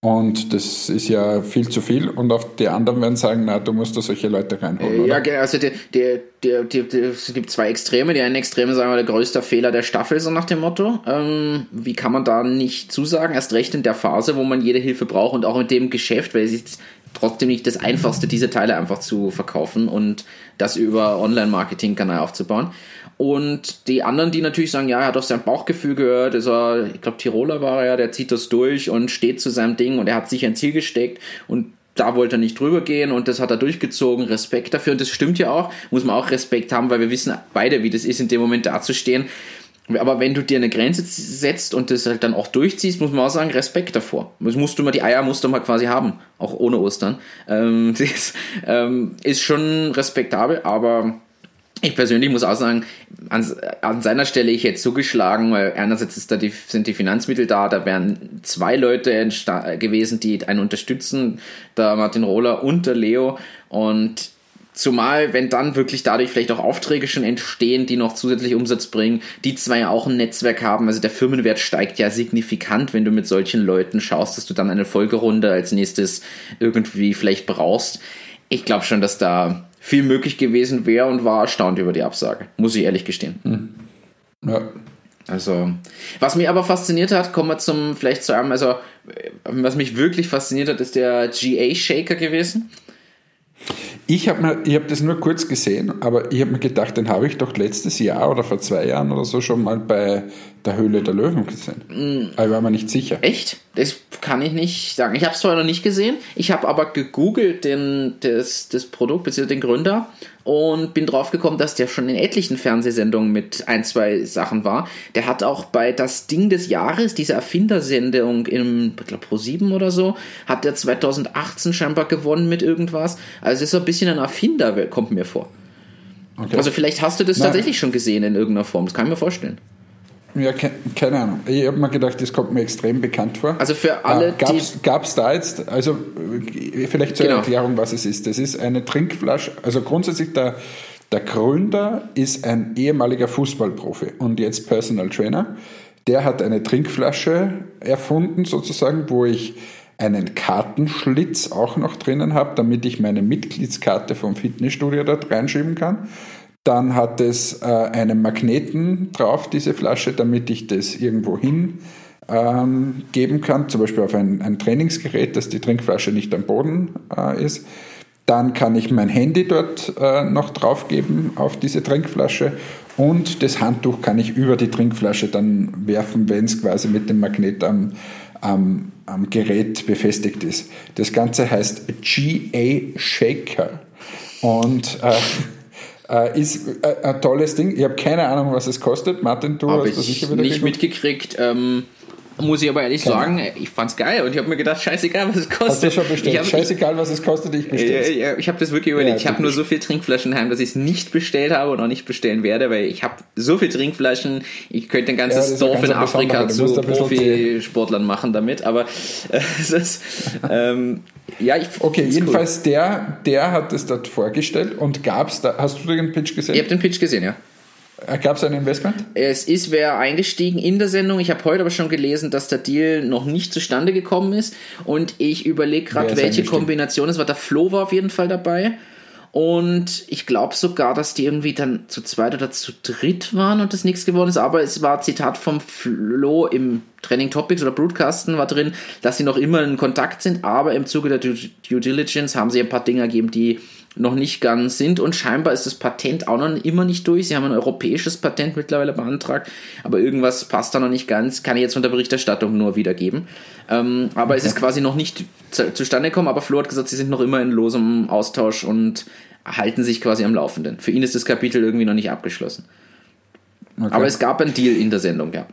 Und das ist ja viel zu viel. Und auf die anderen werden sagen, na, du musst da solche Leute reinholen. Oder? Ja, genau. Also die, die, die, die, es gibt zwei Extreme. Die einen Extreme sagen wir, der größte Fehler der Staffel, so nach dem Motto. Ähm, wie kann man da nicht zusagen? Erst recht in der Phase, wo man jede Hilfe braucht und auch mit dem Geschäft, weil es ist trotzdem nicht das Einfachste, diese Teile einfach zu verkaufen und das über Online-Marketing-Kanal aufzubauen. Und die anderen, die natürlich sagen, ja, er hat auf sein Bauchgefühl gehört, ist er, ich glaube, Tiroler war er der zieht das durch und steht zu seinem Ding und er hat sich ein Ziel gesteckt und da wollte er nicht drüber gehen und das hat er durchgezogen. Respekt dafür. Und das stimmt ja auch, muss man auch Respekt haben, weil wir wissen beide, wie das ist, in dem Moment dazustehen. Aber wenn du dir eine Grenze setzt und das halt dann auch durchziehst, muss man auch sagen, Respekt davor. Das musst du mal, die Eier musst du mal quasi haben, auch ohne Ostern. Ähm, [LAUGHS] das ähm, ist schon respektabel, aber ich persönlich muss auch sagen, an, an, seiner Stelle ich jetzt zugeschlagen, weil einerseits die, sind die Finanzmittel da, da wären zwei Leute gewesen, die einen unterstützen, der Martin Rohler und der Leo und Zumal, wenn dann wirklich dadurch vielleicht auch Aufträge schon entstehen, die noch zusätzlich Umsatz bringen, die zwei auch ein Netzwerk haben. Also der Firmenwert steigt ja signifikant, wenn du mit solchen Leuten schaust, dass du dann eine Folgerunde als nächstes irgendwie vielleicht brauchst. Ich glaube schon, dass da viel möglich gewesen wäre und war erstaunt über die Absage, muss ich ehrlich gestehen. Hm. Ja. Also, was mich aber fasziniert hat, kommen wir zum, vielleicht zu einem, also, was mich wirklich fasziniert hat, ist der GA-Shaker gewesen. Ich habe hab das nur kurz gesehen, aber ich habe mir gedacht, den habe ich doch letztes Jahr oder vor zwei Jahren oder so schon mal bei der Höhle der Löwen gesehen. Mm. Aber ich war mir nicht sicher. Echt? Das kann ich nicht sagen. Ich habe es vorher noch nicht gesehen. Ich habe aber gegoogelt den, das, das Produkt bzw. den Gründer und bin drauf gekommen, dass der schon in etlichen Fernsehsendungen mit ein, zwei Sachen war. Der hat auch bei Das Ding des Jahres, diese Erfindersendung im Pro 7 oder so, hat der 2018 scheinbar gewonnen mit irgendwas. Also ist so ein bisschen ein Erfinder, kommt mir vor. Okay. Also vielleicht hast du das Nein. tatsächlich schon gesehen in irgendeiner Form, das kann ich mir vorstellen. Ja, keine Ahnung. Ich habe mir gedacht, das kommt mir extrem bekannt vor. Also für alle, äh, Gab es da jetzt, also vielleicht zur genau. Erklärung, was es ist. Das ist eine Trinkflasche, also grundsätzlich der, der Gründer ist ein ehemaliger Fußballprofi und jetzt Personal Trainer. Der hat eine Trinkflasche erfunden, sozusagen, wo ich einen Kartenschlitz auch noch drinnen habe, damit ich meine Mitgliedskarte vom Fitnessstudio dort reinschieben kann. Dann hat es äh, einen Magneten drauf, diese Flasche, damit ich das irgendwo hin ähm, geben kann, zum Beispiel auf ein, ein, Trainingsgerät, dass die Trinkflasche nicht am Boden äh, ist. Dann kann ich mein Handy dort äh, noch draufgeben auf diese Trinkflasche und das Handtuch kann ich über die Trinkflasche dann werfen, wenn es quasi mit dem Magnet am, am, am Gerät befestigt ist. Das Ganze heißt GA Shaker und äh, äh, ist äh, ein tolles Ding. Ich habe keine Ahnung, was es kostet. Martin, du Hab hast das sicher wieder nicht geguckt. mitgekriegt. Ähm, muss ich aber ehrlich Keine. sagen, ich fand's geil und ich habe mir gedacht, scheißegal, was es kostet. Hast du schon bestellt? Hab, scheißegal, was es kostet, ich bestelle äh, Ich habe das wirklich überlegt. Ja, ich habe nur so viel Trinkflaschen heim, dass ich es nicht bestellt habe und auch nicht bestellen werde, weil ich habe so viel Trinkflaschen, ich könnte ein ganzes ja, Dorf in Afrika zu Profisportlern machen damit, aber [LAUGHS] äh, es ist, ähm, ja, ich Okay, jedenfalls cool. der, der hat es dort vorgestellt und gab es da, hast du den Pitch gesehen? Ich habe den Pitch gesehen, ja. Äh, Gab es ein Investment? Es ist wer eingestiegen in der Sendung. Ich habe heute aber schon gelesen, dass der Deal noch nicht zustande gekommen ist. Und ich überlege gerade, welche Kombination es war. Der Flo war auf jeden Fall dabei. Und ich glaube sogar, dass die irgendwie dann zu zweit oder zu dritt waren und das nichts geworden ist. Aber es war Zitat vom Flo im Training Topics oder Broadcasten war drin, dass sie noch immer in Kontakt sind. Aber im Zuge der Due, Due Diligence haben sie ein paar Dinge gegeben, die noch nicht ganz sind und scheinbar ist das Patent auch noch immer nicht durch. Sie haben ein europäisches Patent mittlerweile beantragt, aber irgendwas passt da noch nicht ganz. Kann ich jetzt von der Berichterstattung nur wiedergeben. Ähm, aber okay. es ist quasi noch nicht zu, zustande gekommen, aber Flo hat gesagt, sie sind noch immer in losem Austausch und halten sich quasi am Laufenden. Für ihn ist das Kapitel irgendwie noch nicht abgeschlossen. Okay. Aber es gab einen Deal in der Sendung, ja.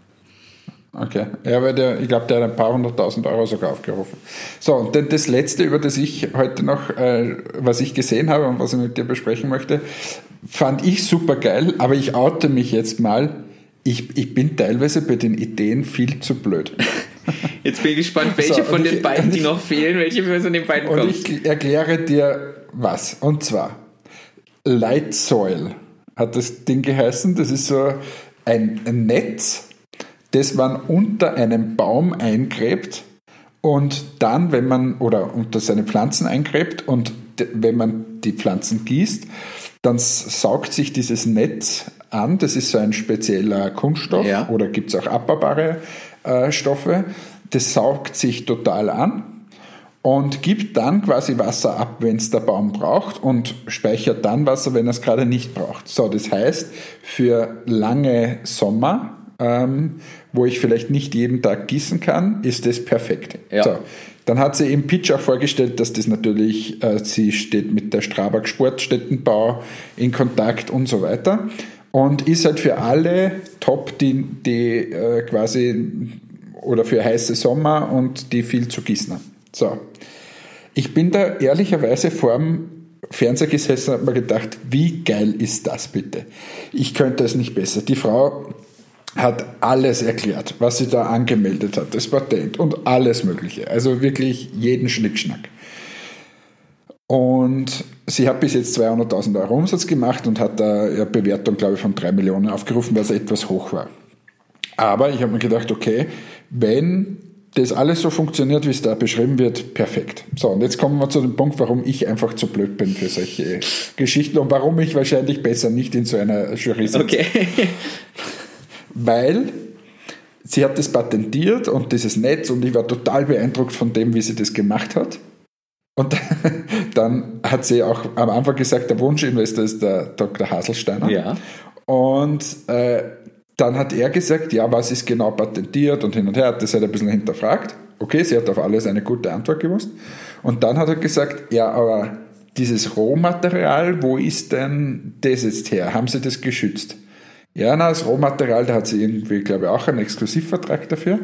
Okay. Ja, weil der, ich glaube, der hat ein paar hunderttausend Euro sogar aufgerufen. So, und dann das letzte, über das ich heute noch, äh, was ich gesehen habe und was ich mit dir besprechen möchte, fand ich super geil, aber ich oute mich jetzt mal. Ich, ich bin teilweise bei den Ideen viel zu blöd. [LAUGHS] Jetzt bin ich gespannt, welche so, von ich, den beiden, die noch fehlen, welche von den beiden kommen. Und ich erkläre dir was. Und zwar, Light Soil hat das Ding geheißen. Das ist so ein Netz, das man unter einem Baum eingräbt und dann, wenn man, oder unter seine Pflanzen eingräbt und wenn man die Pflanzen gießt, dann saugt sich dieses Netz an. Das ist so ein spezieller Kunststoff ja. oder gibt es auch abbaubare äh, Stoffe. Das saugt sich total an und gibt dann quasi Wasser ab, wenn es der Baum braucht und speichert dann Wasser, wenn er es gerade nicht braucht. So, das heißt, für lange Sommer, ähm, wo ich vielleicht nicht jeden Tag gießen kann, ist das perfekt. Ja. So, dann hat sie im Pitch auch vorgestellt, dass das natürlich, äh, sie steht mit der Strabag Sportstättenbau in Kontakt und so weiter. Und ist halt für alle top, die, die äh, quasi oder für heiße Sommer und die viel zu gießen haben. So. Ich bin da ehrlicherweise vorm Fernseher gesessen und habe mir gedacht, wie geil ist das bitte? Ich könnte es nicht besser. Die Frau hat alles erklärt, was sie da angemeldet hat, das Patent und alles Mögliche. Also wirklich jeden Schnickschnack. Und sie hat bis jetzt 200.000 Euro Umsatz gemacht und hat da eine Bewertung, glaube ich, von 3 Millionen aufgerufen, was etwas hoch war. Aber ich habe mir gedacht, okay, wenn das alles so funktioniert, wie es da beschrieben wird, perfekt. So, und jetzt kommen wir zu dem Punkt, warum ich einfach zu blöd bin für solche Geschichten und warum ich wahrscheinlich besser nicht in so einer Jury sitze. Okay. [LAUGHS] Weil sie hat das patentiert und dieses Netz und ich war total beeindruckt von dem, wie sie das gemacht hat. Und [LAUGHS] dann hat sie auch am Anfang gesagt, der Wunschinvestor ist der Dr. Haselsteiner. Ja. Und äh, dann hat er gesagt, ja, was ist genau patentiert und hin und her, hat das halt ein bisschen hinterfragt. Okay, sie hat auf alles eine gute Antwort gewusst. Und dann hat er gesagt, ja, aber dieses Rohmaterial, wo ist denn das jetzt her? Haben Sie das geschützt? Ja, na, das Rohmaterial, da hat sie irgendwie, glaube ich, auch einen Exklusivvertrag dafür.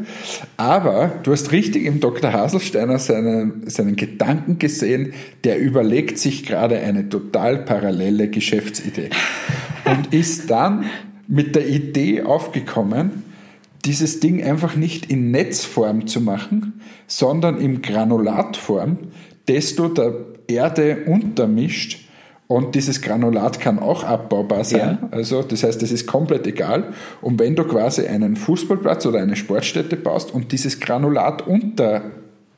Aber du hast richtig im Dr. Haselsteiner seinen, seinen Gedanken gesehen, der überlegt sich gerade eine total parallele Geschäftsidee. Und ist dann mit der Idee aufgekommen, dieses Ding einfach nicht in Netzform zu machen, sondern in Granulatform, du der Erde untermischt. Und dieses Granulat kann auch abbaubar sein. Ja. Also, das heißt, es ist komplett egal. Und wenn du quasi einen Fußballplatz oder eine Sportstätte baust und dieses Granulat unter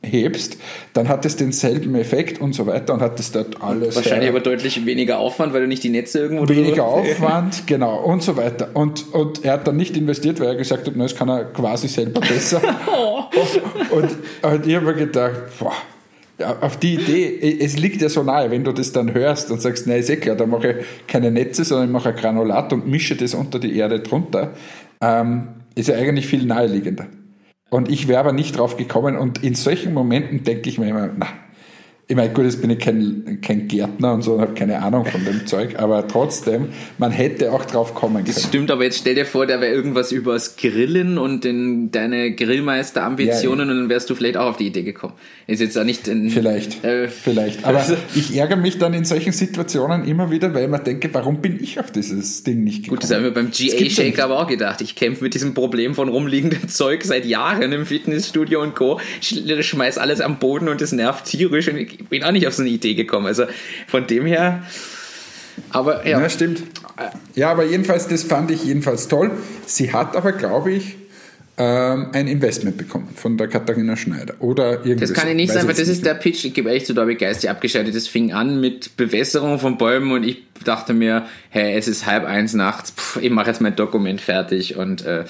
hebst, dann hat es denselben Effekt und so weiter und hat es dort alles. Wahrscheinlich aber deutlich weniger Aufwand, weil du nicht die Netze irgendwo Weniger Aufwand, [LAUGHS] genau, und so weiter. Und, und er hat dann nicht investiert, weil er gesagt hat, na, das kann er quasi selber besser. [LAUGHS] und, und ich habe mir gedacht, boah, auf die Idee, es liegt ja so nahe, wenn du das dann hörst und sagst, nein, ist eh klar, da mache ich keine Netze, sondern ich mache ein Granulat und mische das unter die Erde drunter, ähm, ist ja eigentlich viel naheliegender. Und ich wäre aber nicht drauf gekommen. Und in solchen Momenten denke ich mir immer, na, ich meine, gut, jetzt bin ich kein, kein Gärtner und so und habe keine Ahnung von dem Zeug, aber trotzdem, man hätte auch drauf kommen können. Das stimmt, aber jetzt stell dir vor, da wäre irgendwas übers Grillen und den, deine Grillmeister-Ambitionen ja, ja. und dann wärst du vielleicht auch auf die Idee gekommen. Ist jetzt auch nicht ein, Vielleicht, äh, vielleicht. Aber also, ich ärgere mich dann in solchen Situationen immer wieder, weil ich mir denke, warum bin ich auf dieses Ding nicht gekommen? Gut, das haben wir beim GA-Shake aber auch gedacht. Ich kämpfe mit diesem Problem von rumliegendem [LAUGHS] Zeug seit Jahren im Fitnessstudio und Co. Ich schmeiß alles am Boden und es nervt tierisch und ich bin auch nicht auf so eine Idee gekommen. Also von dem her. Aber ja. ja, stimmt. Ja, aber jedenfalls, das fand ich jedenfalls toll. Sie hat aber, glaube ich, ein Investment bekommen von der Katharina Schneider oder irgendwas. Das kann ich nicht sagen, weil das ist der Pitch. Ich gebe ehrlich zu, da habe ich geistig abgeschaltet. Das fing an mit Bewässerung von Bäumen und ich dachte mir, hey, es ist halb eins nachts, pff, ich mache jetzt mein Dokument fertig und äh,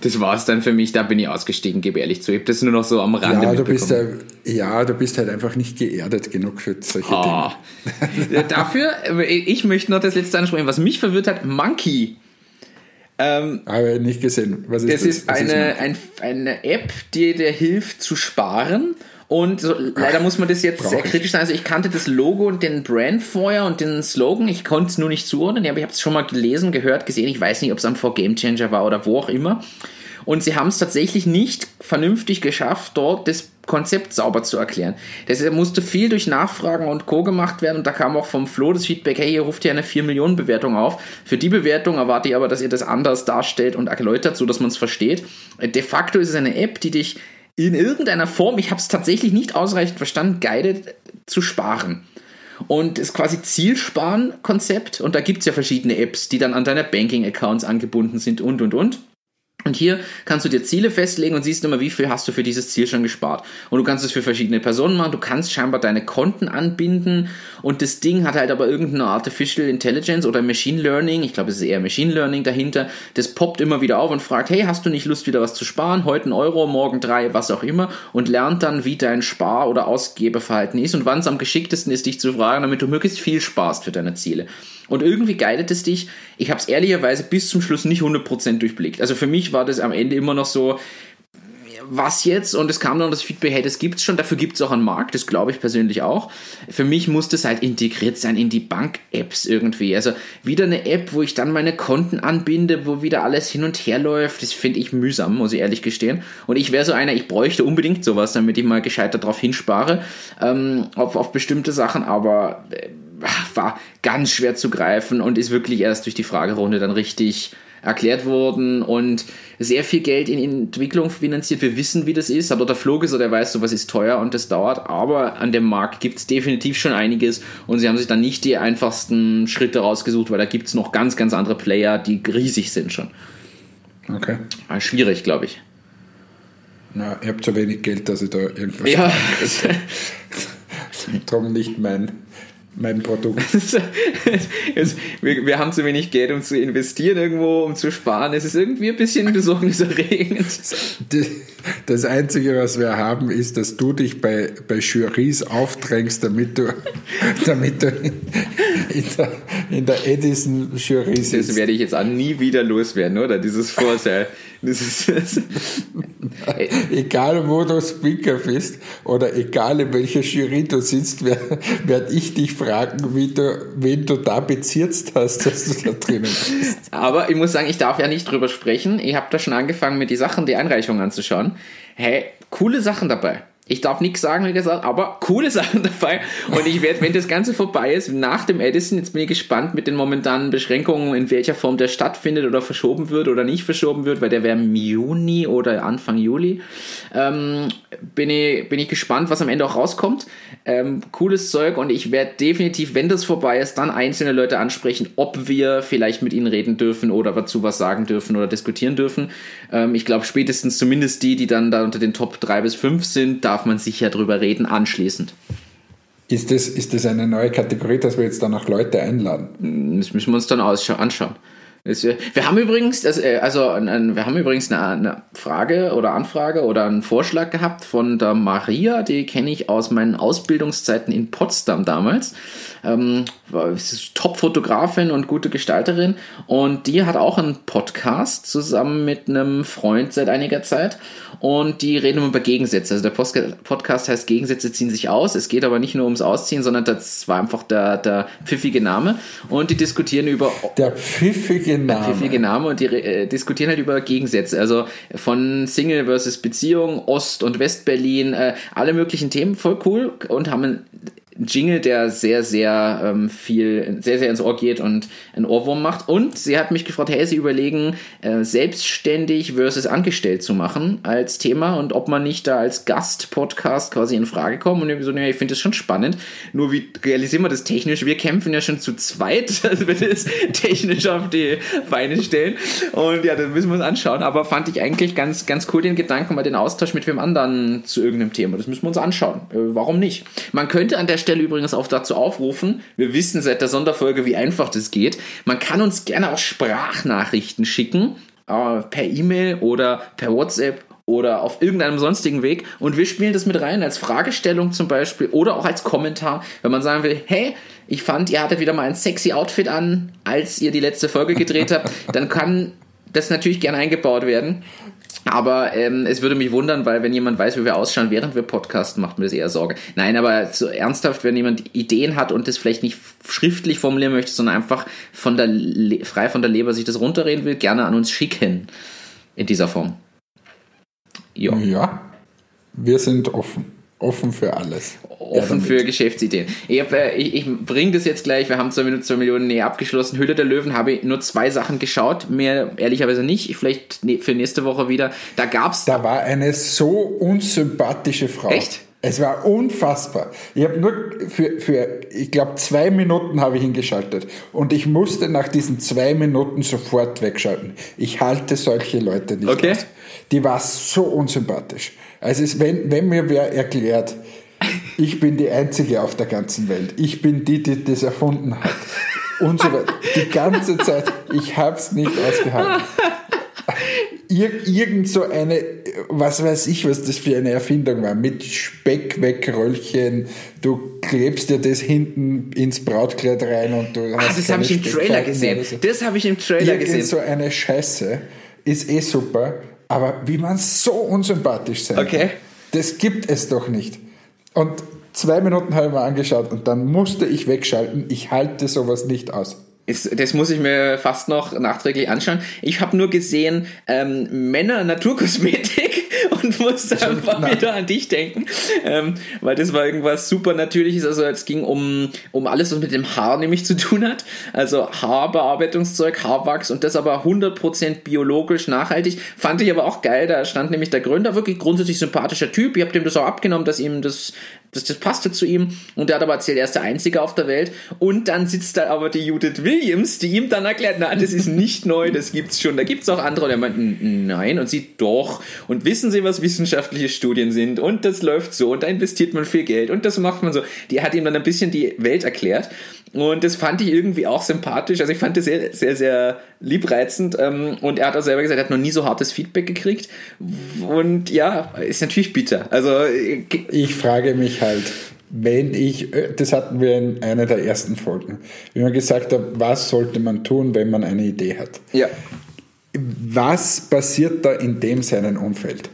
das war es dann für mich. Da bin ich ausgestiegen, gebe ehrlich zu. Ich habe das nur noch so am Rande ja, du bist ja, ja, du bist halt einfach nicht geerdet genug für solche oh. Dinge. Dafür, ich möchte noch das letzte ansprechen, was mich verwirrt hat, Monkey ähm, Habe ich nicht gesehen. Was ist das? Das ist eine, ist ein, eine App, die dir hilft zu sparen. Und so, leider muss man das jetzt sehr kritisch sein. Also ich kannte das Logo und den Brand vorher und den Slogan. Ich konnte es nur nicht zuordnen, aber ich habe es schon mal gelesen, gehört, gesehen. Ich weiß nicht, ob es am 4 Game Changer war oder wo auch immer. Und sie haben es tatsächlich nicht vernünftig geschafft, dort das Konzept sauber zu erklären. Deshalb musste viel durch Nachfragen und Co. gemacht werden und da kam auch vom Flo das Feedback, hey, ihr ruft hier eine 4 Millionen Bewertung auf. Für die Bewertung erwarte ich aber, dass ihr das anders darstellt und erläutert, so dass man es versteht. De facto ist es eine App, die dich in irgendeiner Form, ich habe es tatsächlich nicht ausreichend verstanden, guidet zu sparen. und ist quasi Zielsparen-Konzept und da gibt es ja verschiedene Apps, die dann an deine Banking-Accounts angebunden sind und und und. Und hier kannst du dir Ziele festlegen und siehst immer, wie viel hast du für dieses Ziel schon gespart. Und du kannst es für verschiedene Personen machen. Du kannst scheinbar deine Konten anbinden. Und das Ding hat halt aber irgendeine Artificial Intelligence oder Machine Learning. Ich glaube, es ist eher Machine Learning dahinter. Das poppt immer wieder auf und fragt, hey, hast du nicht Lust, wieder was zu sparen? Heute ein Euro, morgen drei, was auch immer. Und lernt dann, wie dein Spar- oder Ausgebeverhalten ist und wann es am geschicktesten ist, dich zu fragen, damit du möglichst viel sparst für deine Ziele. Und irgendwie guidet es dich. Ich habe es ehrlicherweise bis zum Schluss nicht 100% durchblickt. Also für mich war das am Ende immer noch so, was jetzt? Und es kam dann das Feedback, hey, das gibt's schon, dafür gibt's auch einen Markt, das glaube ich persönlich auch. Für mich muss das halt integriert sein in die Bank-Apps irgendwie. Also wieder eine App, wo ich dann meine Konten anbinde, wo wieder alles hin und her läuft, das finde ich mühsam, muss ich ehrlich gestehen. Und ich wäre so einer, ich bräuchte unbedingt sowas, damit ich mal gescheiter drauf hinspare, ähm, auf, auf bestimmte Sachen, aber äh, war ganz schwer zu greifen und ist wirklich erst durch die Fragerunde dann richtig erklärt worden und sehr viel Geld in Entwicklung finanziert. Wir wissen, wie das ist, aber der Flog ist, der weiß, sowas ist teuer und das dauert, aber an dem Markt gibt es definitiv schon einiges und sie haben sich dann nicht die einfachsten Schritte rausgesucht, weil da gibt es noch ganz, ganz andere Player, die riesig sind schon. Okay. Ah, schwierig, glaube ich. Na, ich habe zu wenig Geld, dass ich da irgendwas. Ja. [LAUGHS] Darum nicht mein mein Produkt. [LAUGHS] wir, wir, haben zu wenig Geld, um zu investieren irgendwo, um zu sparen. Es ist irgendwie ein bisschen besorgniserregend. Das Einzige, was wir haben, ist, dass du dich bei, bei Jurys aufdrängst, damit du, damit du in, der, in der Edison-Jury sitzt. Das werde ich jetzt auch nie wieder loswerden, oder? Dieses Vorteil. Dieses, egal wo du Speaker bist oder egal in welcher Jury du sitzt, werde ich dich fragen, wie du, wen du da bezirzt hast, dass du da drinnen bist. Aber ich muss sagen, ich darf ja nicht drüber sprechen. Ich habe da schon angefangen, mir die Sachen, die Einreichungen anzuschauen. Hey, coole Sachen dabei. Ich darf nichts sagen, wie gesagt, aber coole [LAUGHS] Sachen dabei. Und ich werde, wenn das Ganze vorbei ist, nach dem Edison, jetzt bin ich gespannt mit den momentanen Beschränkungen, in welcher Form der stattfindet oder verschoben wird oder nicht verschoben wird, weil der wäre im Juni oder Anfang Juli. Ähm, bin, ich, bin ich gespannt, was am Ende auch rauskommt. Ähm, cooles Zeug und ich werde definitiv, wenn das vorbei ist, dann einzelne Leute ansprechen, ob wir vielleicht mit ihnen reden dürfen oder dazu was sagen dürfen oder diskutieren dürfen. Ähm, ich glaube, spätestens zumindest die, die dann da unter den Top 3 bis 5 sind, da darf man sicher drüber reden anschließend. Ist das, ist das eine neue Kategorie, dass wir jetzt dann auch Leute einladen? Das müssen wir uns dann anschauen. Wir haben übrigens, also, also wir haben übrigens eine, Frage oder Anfrage oder einen Vorschlag gehabt von der Maria, die kenne ich aus meinen Ausbildungszeiten in Potsdam damals. Top-Fotografin und gute Gestalterin und die hat auch einen Podcast zusammen mit einem Freund seit einiger Zeit und die reden über Gegensätze. Also der Podcast heißt Gegensätze ziehen sich aus. Es geht aber nicht nur ums Ausziehen, sondern das war einfach der, der pfiffige Name und die diskutieren über der pfiffige Name. Der pfiffige Name und die äh, diskutieren halt über Gegensätze. Also von Single versus Beziehung, Ost- und West-Berlin, äh, alle möglichen Themen, voll cool und haben Jingle, der sehr, sehr ähm, viel, sehr, sehr ins Ohr geht und einen Ohrwurm macht. Und sie hat mich gefragt, hey, sie überlegen, äh, selbstständig versus angestellt zu machen als Thema und ob man nicht da als Gast-Podcast quasi in Frage kommt. Und ich so, ja, ich finde das schon spannend. Nur wie realisieren wir das technisch? Wir kämpfen ja schon zu zweit, [LAUGHS] also wir das technisch auf die Beine stellen. Und ja, das müssen wir uns anschauen. Aber fand ich eigentlich ganz, ganz cool den Gedanken, mal den Austausch mit wem anderen zu irgendeinem Thema. Das müssen wir uns anschauen. Äh, warum nicht? Man könnte an der Stelle übrigens auch dazu aufrufen. Wir wissen seit der Sonderfolge, wie einfach das geht. Man kann uns gerne auch Sprachnachrichten schicken, äh, per E-Mail oder per WhatsApp oder auf irgendeinem sonstigen Weg und wir spielen das mit rein als Fragestellung zum Beispiel oder auch als Kommentar, wenn man sagen will, hey, ich fand, ihr hattet wieder mal ein sexy Outfit an, als ihr die letzte Folge gedreht habt, [LAUGHS] dann kann das natürlich gerne eingebaut werden. Aber ähm, es würde mich wundern, weil wenn jemand weiß, wie wir ausschauen, während wir podcasten, macht mir das eher Sorge. Nein, aber so ernsthaft, wenn jemand Ideen hat und das vielleicht nicht schriftlich formulieren möchte, sondern einfach von der frei von der Leber sich das runterreden will, gerne an uns schicken. In dieser Form. Jo. Ja, wir sind offen offen für alles. Offen für Geschäftsideen. Ich, äh, ich, ich bringe das jetzt gleich. Wir haben 2 Minuten 2 Millionen näher abgeschlossen. Hülle der Löwen habe ich nur zwei Sachen geschaut. Mehr ehrlicherweise nicht. Vielleicht ne, für nächste Woche wieder. Da gab's. Da war eine so unsympathische Frau. Echt? Es war unfassbar. Ich habe nur für, für ich glaube, zwei Minuten habe ich ihn geschaltet. Und ich musste nach diesen zwei Minuten sofort wegschalten. Ich halte solche Leute nicht Okay. aus. Die war so unsympathisch. Also es, wenn, wenn mir wer erklärt, ich bin die Einzige auf der ganzen Welt, ich bin die, die das erfunden hat und so weiter. Die ganze Zeit, ich habe es nicht ausgehalten. Ir irgend so eine, was weiß ich, was das für eine Erfindung war, mit Speckweckröllchen, du klebst dir das hinten ins Brautkleid rein und du Ah, hast das habe ich im Trailer gesehen. so. Das habe ich im Trailer Irgend gesehen. so eine Scheiße ist eh super, aber wie man so unsympathisch sein Okay. kann, das gibt es doch nicht. Und zwei Minuten habe ich mir angeschaut und dann musste ich wegschalten. Ich halte sowas nicht aus. Ist, das muss ich mir fast noch nachträglich anschauen. Ich habe nur gesehen ähm, Männer Naturkosmetik und musste einfach nein. wieder an dich denken, ähm, weil das war irgendwas super Natürliches. Also es ging um, um alles, was mit dem Haar nämlich zu tun hat. Also Haarbearbeitungszeug, Haarwachs und das aber 100% biologisch nachhaltig. Fand ich aber auch geil. Da stand nämlich der Gründer, wirklich grundsätzlich sympathischer Typ. Ich habe dem das auch abgenommen, dass ihm das das, das passte zu ihm. Und der hat aber erzählt, er ist der Einzige auf der Welt. Und dann sitzt da aber die Judith Williams, die ihm dann erklärt, na, das ist nicht [LAUGHS] neu, das gibt's schon, da gibt's auch andere. Und er meint, "N- nein. Und sie, doch. Und wissen Sie, was wissenschaftliche Studien sind? Und das läuft so. Und da investiert man viel Geld. Und das macht man so. Die hat ihm dann ein bisschen die Welt erklärt. Und das fand ich irgendwie auch sympathisch, also ich fand das sehr, sehr, sehr liebreizend. Ähm, und er hat auch selber gesagt, er hat noch nie so hartes Feedback gekriegt. Und ja, ist natürlich bitter, also äh, Ich frage mich halt, wenn ich, äh, das hatten wir in einer der ersten Folgen, wie man gesagt hat, was sollte man tun, wenn man eine Idee hat? ja. Was passiert da in dem seinen Umfeld?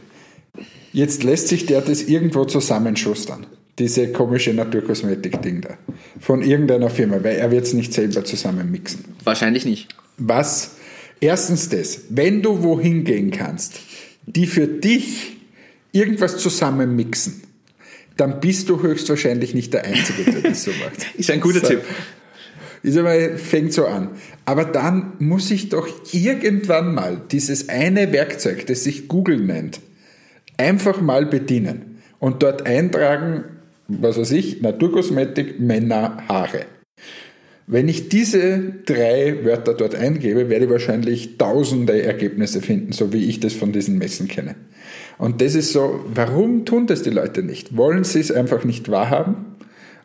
Jetzt lässt sich der das irgendwo zusammenschustern. Diese komische Naturkosmetik-Ding da. Von irgendeiner Firma, weil er wird es nicht selber zusammenmixen. Wahrscheinlich nicht. Was? Erstens das, wenn du wohin gehen kannst, die für dich irgendwas zusammenmixen, dann bist du höchstwahrscheinlich nicht der Einzige, der das so macht. [LAUGHS] Ist ein guter So. Tipp. Ist einmal, fängt so an. Aber dann muss ich doch irgendwann mal dieses eine Werkzeug, das sich Google nennt, einfach mal bedienen und dort eintragen, was weiß ich, Naturkosmetik, Männer, Haare. Wenn ich diese drei Wörter dort eingebe, werde ich wahrscheinlich tausende Ergebnisse finden, so wie ich das von diesen Messen kenne. Und das ist so, warum tun das die Leute nicht? Wollen sie es einfach nicht wahrhaben?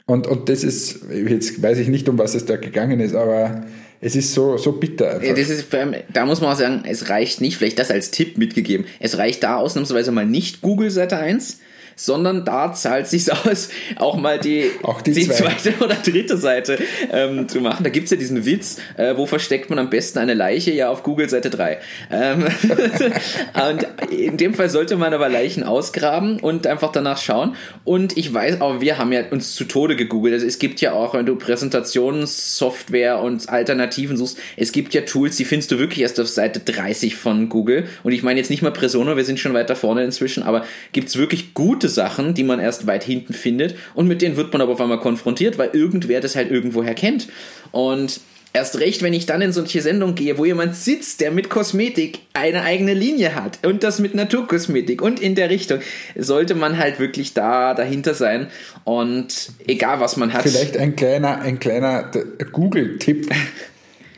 Und, und das ist, jetzt weiß ich nicht, um was es da gegangen ist, aber es ist so, so bitter einfach. Das ist, da muss man auch sagen, es reicht nicht, vielleicht das als Tipp mitgegeben, es reicht da ausnahmsweise mal nicht Google Seite 1, sondern da zahlt sich [LAUGHS] aus, auch mal die, Auch die zwei. zweite oder dritte Seite ähm, zu machen. Da gibt's ja diesen Witz, äh, wo versteckt man am besten eine Leiche? Ja, auf Google Seite 3. Ähm, [LAUGHS] und in dem Fall sollte man aber Leichen ausgraben und einfach danach schauen. Und ich weiß auch, wir haben ja uns zu Tode gegoogelt. Also es gibt ja auch, wenn du Präsentationssoftware und Alternativen suchst, es gibt ja Tools, die findest du wirklich erst auf Seite 30 von Google. Und ich meine jetzt nicht mal Presono, wir sind schon weiter vorne inzwischen, aber gibt's wirklich gute Sachen, die man erst weit hinten findet und mit denen wird man aber auf einmal konfrontiert, weil irgendwer das halt irgendwoher kennt. Und Erst recht, wenn ich dann in solche Sendungen gehe, wo jemand sitzt, der mit Kosmetik eine eigene Linie hat und das mit Naturkosmetik und in der Richtung, sollte man halt wirklich da dahinter sein und egal was man hat. Vielleicht ein kleiner, ein kleiner Google-Tipp. [LAUGHS]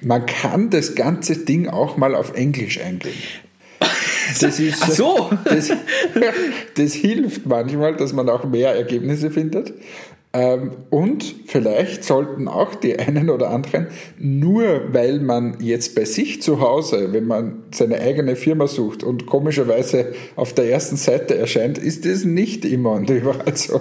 Man kann das ganze Ding auch mal auf Englisch eingeben. Das ist, Ach so. Das, das hilft manchmal, dass man auch mehr Ergebnisse findet. Ähm, Und vielleicht sollten auch die einen oder anderen, nur weil man jetzt bei sich zu Hause, wenn man seine eigene Firma sucht und komischerweise auf der ersten Seite erscheint, ist das nicht immer und überall so.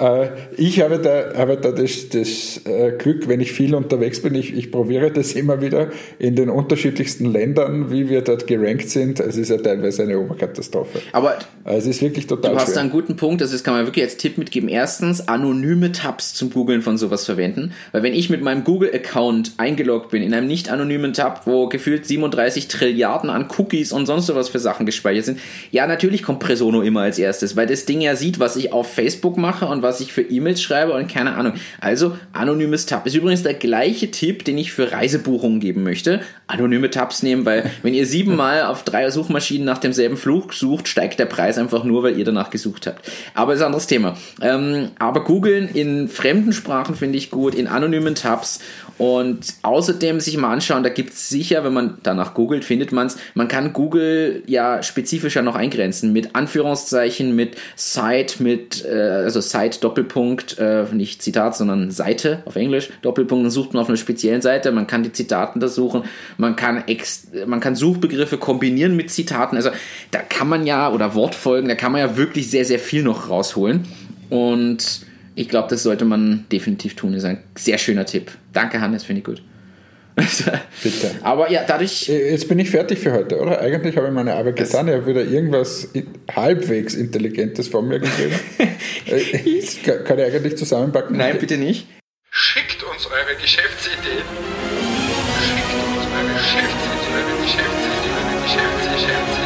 Äh, Ich habe da, habe da das, das äh, Glück, wenn ich viel unterwegs bin, ich, ich probiere das immer wieder in den unterschiedlichsten Ländern, wie wir dort gerankt sind. Es ist ja teilweise eine Oberkatastrophe. Aber Also Es ist wirklich total Du hast da schwer. einen guten Punkt, das kann man wirklich als Tipp mitgeben. Erstens, anonyme Tabs zum Googlen von sowas verwenden. Weil wenn ich mit meinem Google-Account eingeloggt bin in einem nicht anonymen Tab, wo gefühlt 37 Trilliarden an Cookies und sonst sowas für Sachen gespeichert sind, ja, natürlich kommt Presono immer als erstes, weil das Ding ja sieht, was ich auf Facebook mache und was was ich für E-Mails schreibe und keine Ahnung. Also anonymes Tab ist übrigens der gleiche Tipp, den ich für Reisebuchungen geben möchte. Anonyme Tabs nehmen, weil [LAUGHS] wenn ihr siebenmal auf drei Suchmaschinen nach demselben Flug sucht, steigt der Preis einfach nur, weil ihr danach gesucht habt. Aber ist ein anderes Thema. Ähm, aber googeln in fremden Sprachen finde ich gut, in anonymen Tabs und außerdem sich mal anschauen, da gibt es sicher, wenn man danach googelt, findet man es. Man kann Google ja spezifischer noch eingrenzen mit Anführungszeichen, mit Site, mit, äh, also Site Doppelpunkt, äh, nicht Zitat, sondern Seite auf Englisch, Doppelpunkt, dann sucht man auf einer speziellen Seite, man kann die Zitaten da suchen, man kann, ex man kann Suchbegriffe kombinieren mit Zitaten, also da kann man ja, oder Wortfolgen, da kann man ja wirklich sehr, sehr viel noch rausholen. Und ich glaube, das sollte man definitiv tun. Das ist ein sehr schöner Tipp. Danke, Hannes, finde ich gut. [LAUGHS] Bitte. Aber ja, dadurch. Äh, jetzt bin ich fertig für heute, oder? Eigentlich habe ich meine Arbeit getan. Ich habe wieder irgendwas halbwegs Intelligentes von mir gegeben. [LAUGHS] Äh, das kann ich eigentlich zusammenpacken. Nein, bitte nicht. Schickt uns eure Geschäftsideen. Schickt uns eure Geschäftsideen, eure Geschäftsideen, eure Geschäftsideen.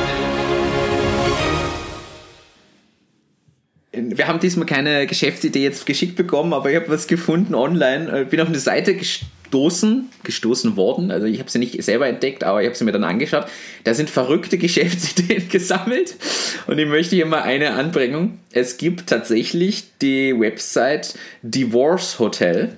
Wir haben diesmal keine Geschäftsidee jetzt geschickt bekommen, aber ich habe was gefunden online. Ich bin auf eine Seite gestoßen, gestoßen worden. Also ich habe sie nicht selber entdeckt, aber ich habe sie mir dann angeschaut. Da sind verrückte [LAUGHS] Geschäftsideen [LAUGHS] gesammelt und ich möchte hier mal eine anbringen. Es gibt tatsächlich die Website Divorce Hotel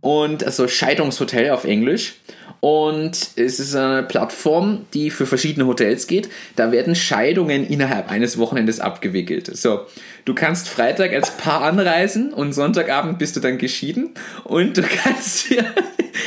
und also Scheidungshotel auf Englisch. Und es ist eine Plattform, die für verschiedene Hotels geht. Da werden Scheidungen innerhalb eines Wochenendes abgewickelt. So, Du kannst Freitag als Paar anreisen und Sonntagabend bist du dann geschieden. Und du [LAUGHS] kannst hier,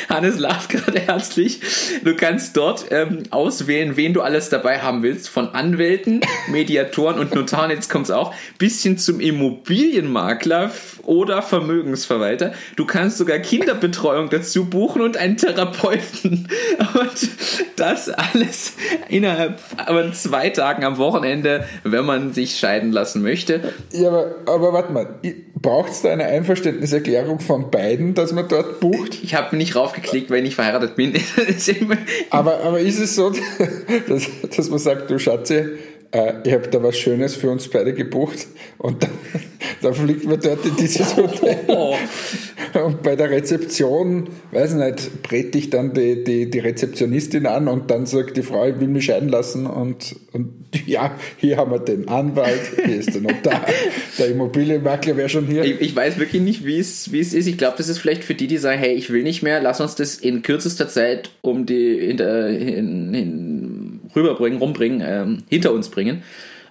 Hannes lacht gerade herzlich, du kannst dort ähm, auswählen, wen du alles dabei haben willst. Von Anwälten, Mediatoren und Notaren, jetzt kommt es auch, bis hin zum Immobilienmakler oder Vermögensverwalter. Du kannst sogar Kinderbetreuung dazu buchen und einen Therapeuten. [LAUGHS] Und das alles innerhalb von zwei Tagen am Wochenende, wenn man sich scheiden lassen möchte. Ja, aber, aber warte mal, braucht es da eine Einverständniserklärung von beiden, dass man dort bucht? Ich habe nicht raufgeklickt, weil ich nicht verheiratet bin. [LAUGHS] aber, aber ist es so, [LAUGHS] dass, dass man sagt, du Schatze, äh, ich habe da was Schönes für uns beide gebucht und dann, [LAUGHS] dann fliegt man dort in dieses [LAUGHS] Hotel. Oh. Und bei der Rezeption, weiß nicht, brät dich dann die, die, die Rezeptionistin an und dann sagt die Frau, ich will mich scheiden lassen und, und [LAUGHS] ja, hier haben wir den Anwalt, hier ist der Notar, der Immobilienmakler wäre schon hier. Ich, ich, weiß wirklich nicht, wie es, wie es ist. Ich glaube, das ist vielleicht für die, die sagen, hey, ich will nicht mehr, lass uns das in kürzester Zeit um die hinter, hin, hin, rüberbringen, rumbringen, ähm, hinter uns bringen.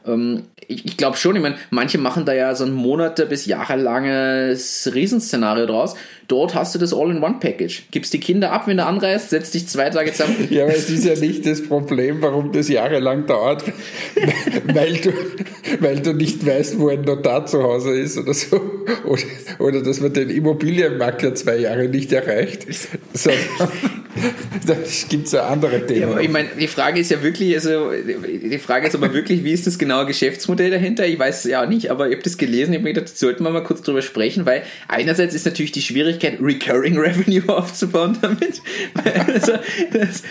Ähm, ich, ich glaube schon, ich meine, manche machen da ja so ein Monate bis jahrelanges Riesenszenario draus. Dort hast du das All-in-One-Package. Gibst die Kinder ab, wenn du anreist, setzt dich zwei Tage zusammen. [LAUGHS] ja, aber es ist ja nicht das Problem, warum das jahrelang dauert, [LAUGHS] weil du, weil du nicht weißt, wo ein Notar zu Hause ist oder so. Oder, oder dass man den Immobilienmakler zwei Jahre nicht erreicht. Sondern [LAUGHS] da gibt es ja andere Themen. Ja, ich meine, die Frage ist ja wirklich, also die Frage ist aber wirklich, wie ist das genaue Geschäftsmodell dahinter? Ich weiß es ja auch nicht, aber ich habe das gelesen, ich habe mir gedacht, sollten wir mal kurz drüber sprechen, weil einerseits ist natürlich die Schwierigkeit, Recurring [LAUGHS] Revenue aufzubauen damit. [LAUGHS] Also, das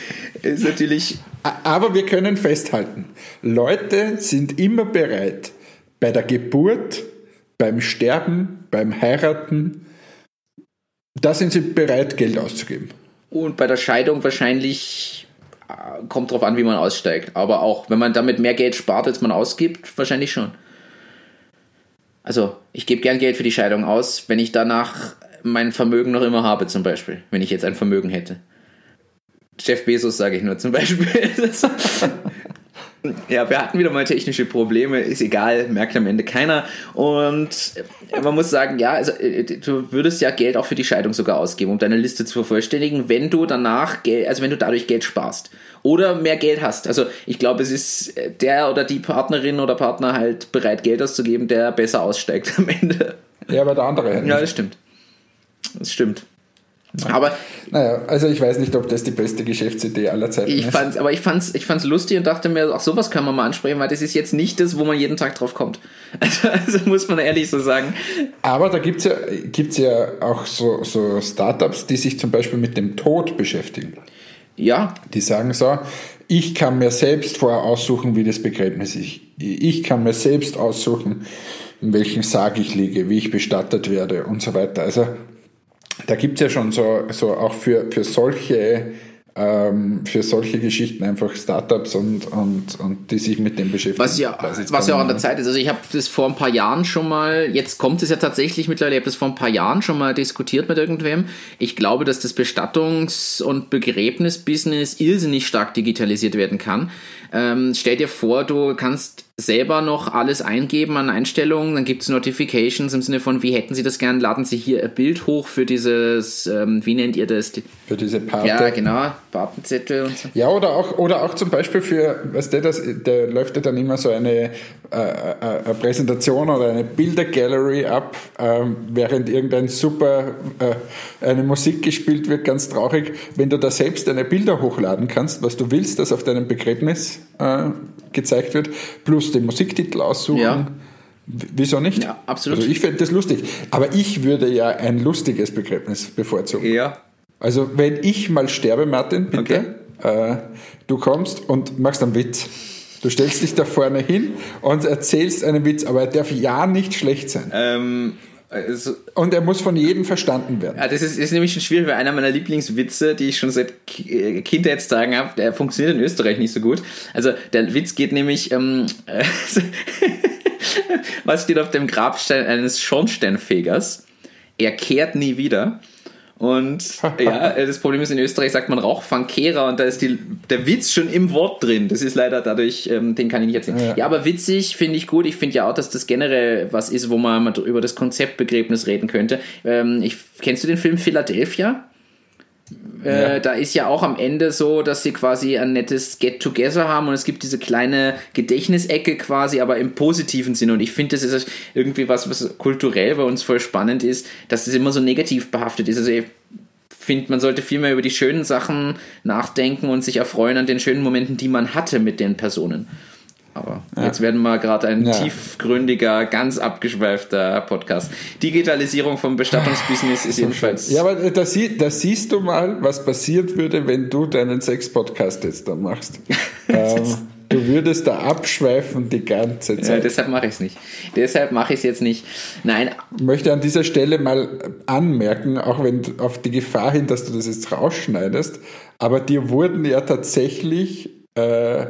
ist natürlich. Aber wir können festhalten, Leute sind immer bereit, bei der Geburt, beim Sterben, beim Heiraten, da sind sie bereit, Geld auszugeben. Und bei der Scheidung wahrscheinlich äh, kommt drauf an, wie man aussteigt. Aber auch, wenn man damit mehr Geld spart, als man ausgibt, wahrscheinlich schon. Also, ich gebe gern Geld für die Scheidung aus, wenn ich danach mein Vermögen noch immer habe, zum Beispiel. Wenn ich jetzt ein Vermögen hätte. Jeff Bezos sage ich nur zum Beispiel. [LAUGHS] Ja, wir hatten wieder mal technische Probleme, ist egal, merkt am Ende keiner. Und man muss sagen, ja, also äh, du würdest ja Geld auch für die Scheidung sogar ausgeben, um deine Liste zu vervollständigen, wenn du danach Geld, also wenn du dadurch Geld sparst oder mehr Geld hast. Also ich glaube, es ist der oder die Partnerin oder Partner halt bereit, Geld auszugeben, der besser aussteigt am Ende. Ja, aber der andere. Ja, das stimmt. Das stimmt. Aber naja, also ich weiß nicht, ob das die beste Geschäftsidee aller Zeiten ich ist. Fand's, aber ich fand's, ich fand's lustig und dachte mir, auch sowas kann man mal ansprechen, weil das ist jetzt nicht das, wo man jeden Tag drauf kommt. [LAUGHS] Also, also muss man ehrlich so sagen. Aber da gibt's ja, gibt's ja auch so, so Startups, die sich zum Beispiel mit dem Tod beschäftigen. Ja. Die sagen so, ich kann mir selbst vorher aussuchen, wie das Begräbnis ist. Ich kann mir selbst aussuchen, in welchem Sarg ich liege, wie ich bestattet werde und so weiter. Also da gibt es ja schon so, so auch für, für solche ähm, für solche Geschichten einfach Startups und, und, und die sich mit dem beschäftigen. Was ja, was ja auch an der Zeit ist. Also ich habe das vor ein paar Jahren schon mal, jetzt kommt es ja tatsächlich mittlerweile, ich habe das vor ein paar Jahren schon mal diskutiert mit irgendwem. Ich glaube, dass das Bestattungs- und Begräbnisbusiness irrsinnig stark digitalisiert werden kann. Ähm, stell dir vor, du kannst selber noch alles eingeben an Einstellungen, dann gibt es Notifications im Sinne von, wie hätten Sie das gern, laden Sie hier ein Bild hoch für dieses, ähm, wie nennt ihr das? Für diese Party. Ja, genau, Patenzettel und so. Ja, oder auch, oder auch zum Beispiel für, weißt du, das, da läuft ja dann immer so eine, äh, äh, Präsentation oder eine Bildergallery ab, äh, während irgendein super, äh, eine Musik gespielt wird, ganz traurig. Wenn du da selbst deine Bilder hochladen kannst, was du willst, das auf deinem Begräbnis äh, gezeigt wird, plus den Musiktitel aussuchen. Ja. Wieso nicht? Ja, absolut. Also ich fände das lustig. Aber ich würde ja ein lustiges Begräbnis bevorzugen. Ja. Also wenn ich mal sterbe, Martin, bitte, okay. äh, du kommst und machst einen Witz. Du stellst dich da vorne hin und erzählst einen Witz, aber er darf ja nicht schlecht sein. Ähm, und er muss von jedem verstanden werden. Ja, das ist, ist nämlich schon schwierig, weil einer meiner Lieblingswitze, die ich schon seit äh, Kindheitstagen habe, der funktioniert in Österreich nicht so gut. Also der Witz geht nämlich, ähm, [LAUGHS] was steht auf dem Grabstein eines Schornsteinfegers? Er kehrt nie wieder. Und [LAUGHS] ja, das Problem ist, in Österreich sagt man Rauchfangkehrer und da ist die, der Witz schon im Wort drin. Das ist leider dadurch, ähm, den kann ich nicht erzählen. Ja, ja aber witzig finde ich gut. Ich finde ja auch, dass das generell was ist, wo man über das Konzeptbegräbnis reden könnte. Ähm, ich, kennst du den Film Philadelphia? Äh, ja. da ist ja auch am Ende so, dass sie quasi ein nettes Get-Together haben und es gibt diese kleine Gedächtnisecke quasi, aber im positiven Sinne. Und ich finde, das ist irgendwie was, was kulturell bei uns voll spannend ist, dass das immer so negativ behaftet ist. Also ich finde, man sollte viel mehr über die schönen Sachen nachdenken und sich erfreuen an den schönen Momenten, die man hatte mit den Personen. Aber ja. jetzt werden wir gerade ein ja. tiefgründiger, ganz abgeschweifter Podcast. Digitalisierung vom Bestattungsbusiness ist jedenfalls. Ja, aber da, sie, da siehst du mal, was passiert würde, wenn du deinen Sex-Podcast jetzt da machst. [LAUGHS] ähm, du würdest da abschweifen die ganze Zeit. Ja, deshalb mache ich es nicht. Deshalb mache ich es jetzt nicht. Nein. Ich möchte an dieser Stelle mal anmerken, auch wenn auf die Gefahr hin, dass du das jetzt rausschneidest, aber dir wurden ja tatsächlich äh,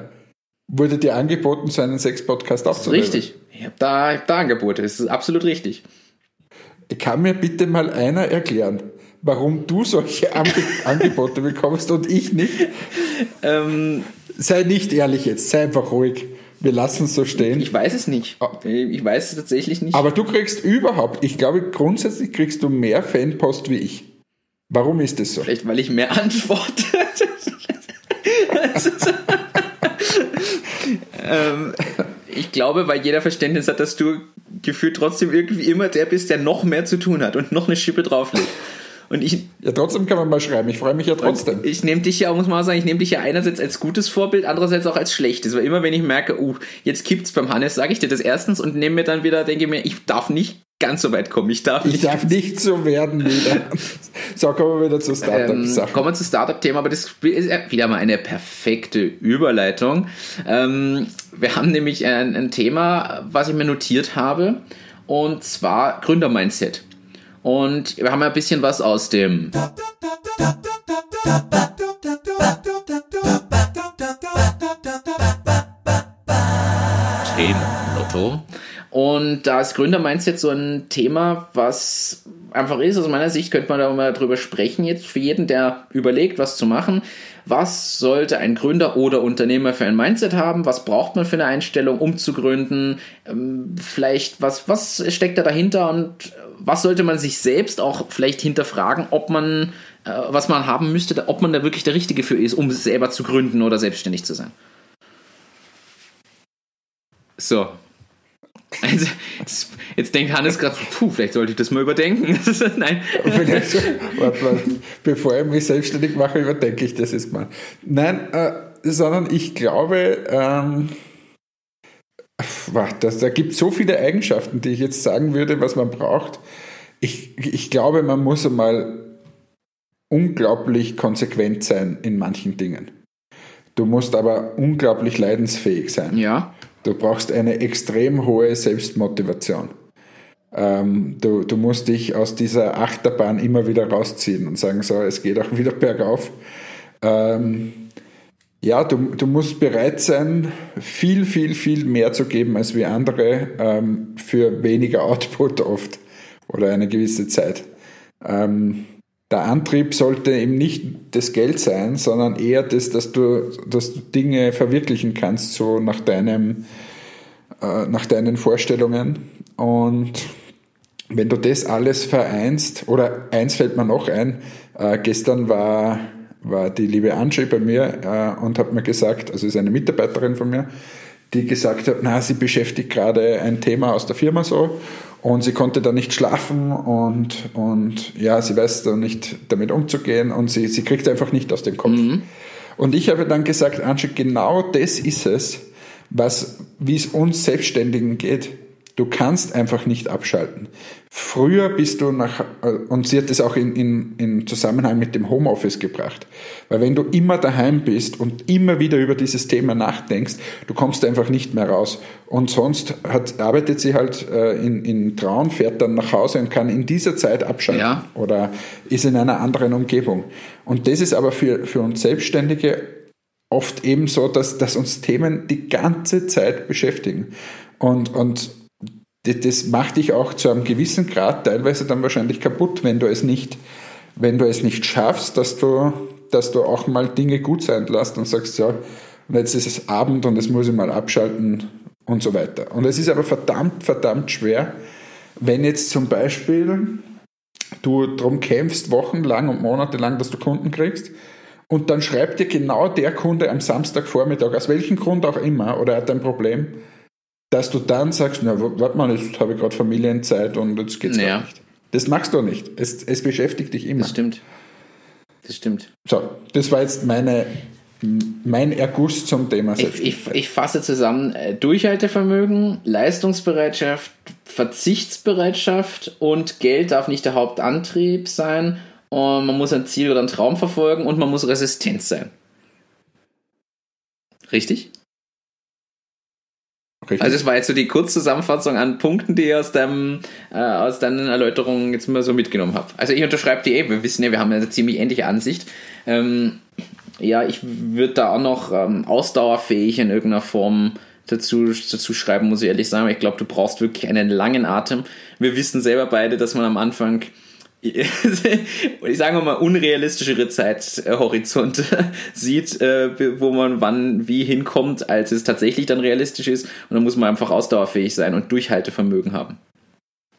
wurde dir angeboten, so einen Sex-Podcast aufzunehmen. Richtig. Ich habe da, hab da Angebote. Das ist absolut richtig. Kann mir bitte mal einer erklären, warum du solche [LAUGHS] Angebote bekommst und ich nicht? Ähm, sei nicht ehrlich jetzt, sei einfach ruhig. Wir lassen es so stehen. Ich weiß es nicht. Ah. Ich weiß es tatsächlich nicht. Aber du kriegst überhaupt, ich glaube, grundsätzlich kriegst du mehr Fanpost wie ich. Warum ist das so? Vielleicht, weil ich mehr [LAUGHS] antworte. Ähm, ich glaube, weil jeder Verständnis hat, dass du gefühlt trotzdem irgendwie immer der bist, der noch mehr zu tun hat und noch eine Schippe drauflegt. Und ich, ja, trotzdem kann man mal schreiben. Ich freue mich ja trotzdem. Ich nehme dich ja, muss man sagen, ich nehme dich ja einerseits als gutes Vorbild, andererseits auch als schlechtes. Weil immer wenn ich merke, uh, jetzt kippt's beim Hannes, sage ich dir das erstens und nehme mir dann wieder, denke mir, ich darf nicht ganz so weit kommen. Ich darf nicht, ich darf nicht so werden wieder. [LAUGHS] so, kommen wir wieder zu Startup-Sachen. Ähm, kommen wir zu Startup-Thema, aber das ist wieder mal eine perfekte Überleitung. Ähm, wir haben nämlich ein, ein Thema, was ich mir notiert habe, und zwar Gründer-Mindset. Und wir haben ja ein bisschen was aus dem Themenlotto und da ist Gründer-Mindset so ein Thema, was einfach ist. Aus meiner Sicht könnte man da mal drüber sprechen, jetzt für jeden, der überlegt, was zu machen. Was sollte ein Gründer oder Unternehmer für ein Mindset haben? Was braucht man für eine Einstellung, um zu gründen? Ähm, vielleicht, was, was steckt da dahinter und was sollte man sich selbst auch vielleicht hinterfragen, ob man, äh, was man haben müsste, ob man da wirklich der Richtige für ist, um selber zu gründen oder selbstständig zu sein? So, also, jetzt denkt Hannes gerade, puh, vielleicht sollte ich das mal überdenken. [LAUGHS] Nein. Vielleicht, warte, warte, bevor ich mich selbstständig mache, überdenke ich das jetzt mal. Nein, äh, sondern ich glaube, ähm, warte, da gibt es so viele Eigenschaften, die ich jetzt sagen würde, was man braucht. Ich, ich glaube, man muss einmal unglaublich konsequent sein in manchen Dingen. Du musst aber unglaublich leidensfähig sein. Ja. Du brauchst eine extrem hohe Selbstmotivation. Ähm, du, du musst dich aus dieser Achterbahn immer wieder rausziehen und sagen, so, es geht auch wieder [LAUGHS] bergauf. Ähm, ja, du, du musst bereit sein, viel, viel, viel mehr zu geben als wie andere ähm, für weniger [LAUGHS] Output oft oder eine gewisse Zeit. Ähm, der Antrieb sollte eben nicht das Geld sein, sondern eher das, dass du, dass du Dinge verwirklichen kannst, so nach deinem, äh, nach deinen Vorstellungen. Und wenn du das alles vereinst, oder eins fällt mir noch ein, äh, gestern war, war die liebe Angie bei mir äh, und hat mir gesagt, also ist eine Mitarbeiterin von mir, die gesagt hat, na, sie beschäftigt gerade ein Thema aus der Firma so und sie konnte da nicht schlafen und, und ja, sie weiß da nicht damit umzugehen und sie, sie kriegt einfach nicht aus dem Kopf. Mhm. Und ich habe dann gesagt, Angie, genau das ist es, was, wie es uns Selbstständigen geht. Du kannst einfach nicht abschalten. Früher bist du nach, äh, und sie hat das auch in, in, in Zusammenhang mit dem Homeoffice gebracht. Weil wenn du immer daheim bist und immer wieder über dieses Thema nachdenkst, du kommst einfach nicht mehr raus. Und sonst hat, arbeitet sie halt äh, in, in Traun, fährt dann nach Hause und kann in dieser Zeit abschalten. Ja. Oder ist in einer anderen Umgebung. Und das ist aber für, für uns Selbstständige oft eben so, dass, dass uns Themen die ganze Zeit beschäftigen. Und, und das macht dich auch zu einem gewissen Grad teilweise dann wahrscheinlich kaputt, wenn du es nicht, wenn du es nicht schaffst, dass du, dass du auch mal Dinge gut sein lässt und sagst, ja, und jetzt ist es Abend und jetzt muss ich mal abschalten und so weiter. Und es ist aber verdammt, verdammt schwer, wenn jetzt zum Beispiel du darum kämpfst, wochenlang und monatelang, dass du Kunden kriegst, und dann schreibt dir genau der Kunde am Samstagvormittag, aus welchem Grund auch immer, oder er hat ein Problem, dass du dann sagst, na, warte mal, jetzt habe ich gerade Familienzeit und jetzt geht's naja. nicht. Das machst du nicht. Es, es beschäftigt dich immer. Das stimmt. Das stimmt. So, das war jetzt meine, mein Erguss zum Thema Ich, ich, ich fasse zusammen: äh, Durchhaltevermögen, Leistungsbereitschaft, Verzichtsbereitschaft und Geld darf nicht der Hauptantrieb sein. Und man muss ein Ziel oder einen Traum verfolgen und man muss resistent sein. Richtig? Richtig. Also es war jetzt so die Kurzzusammenfassung an Punkten, die ich aus, deinem, äh, aus deinen Erläuterungen jetzt mal so mitgenommen habe. Also ich unterschreibe die eh, wir wissen ja, wir haben eine ziemlich ähnliche Ansicht. Ähm, ja, ich würde da auch noch ähm, ausdauerfähig in irgendeiner Form dazu, dazu schreiben, muss ich ehrlich sagen. Ich glaube, du brauchst wirklich einen langen Atem. Wir wissen selber beide, dass man am Anfang [LAUGHS] ich sage mal, unrealistischere Zeithorizont [LAUGHS] sieht, äh, wo man wann wie hinkommt, als es tatsächlich dann realistisch ist. Und dann muss man einfach ausdauerfähig sein und Durchhaltevermögen haben.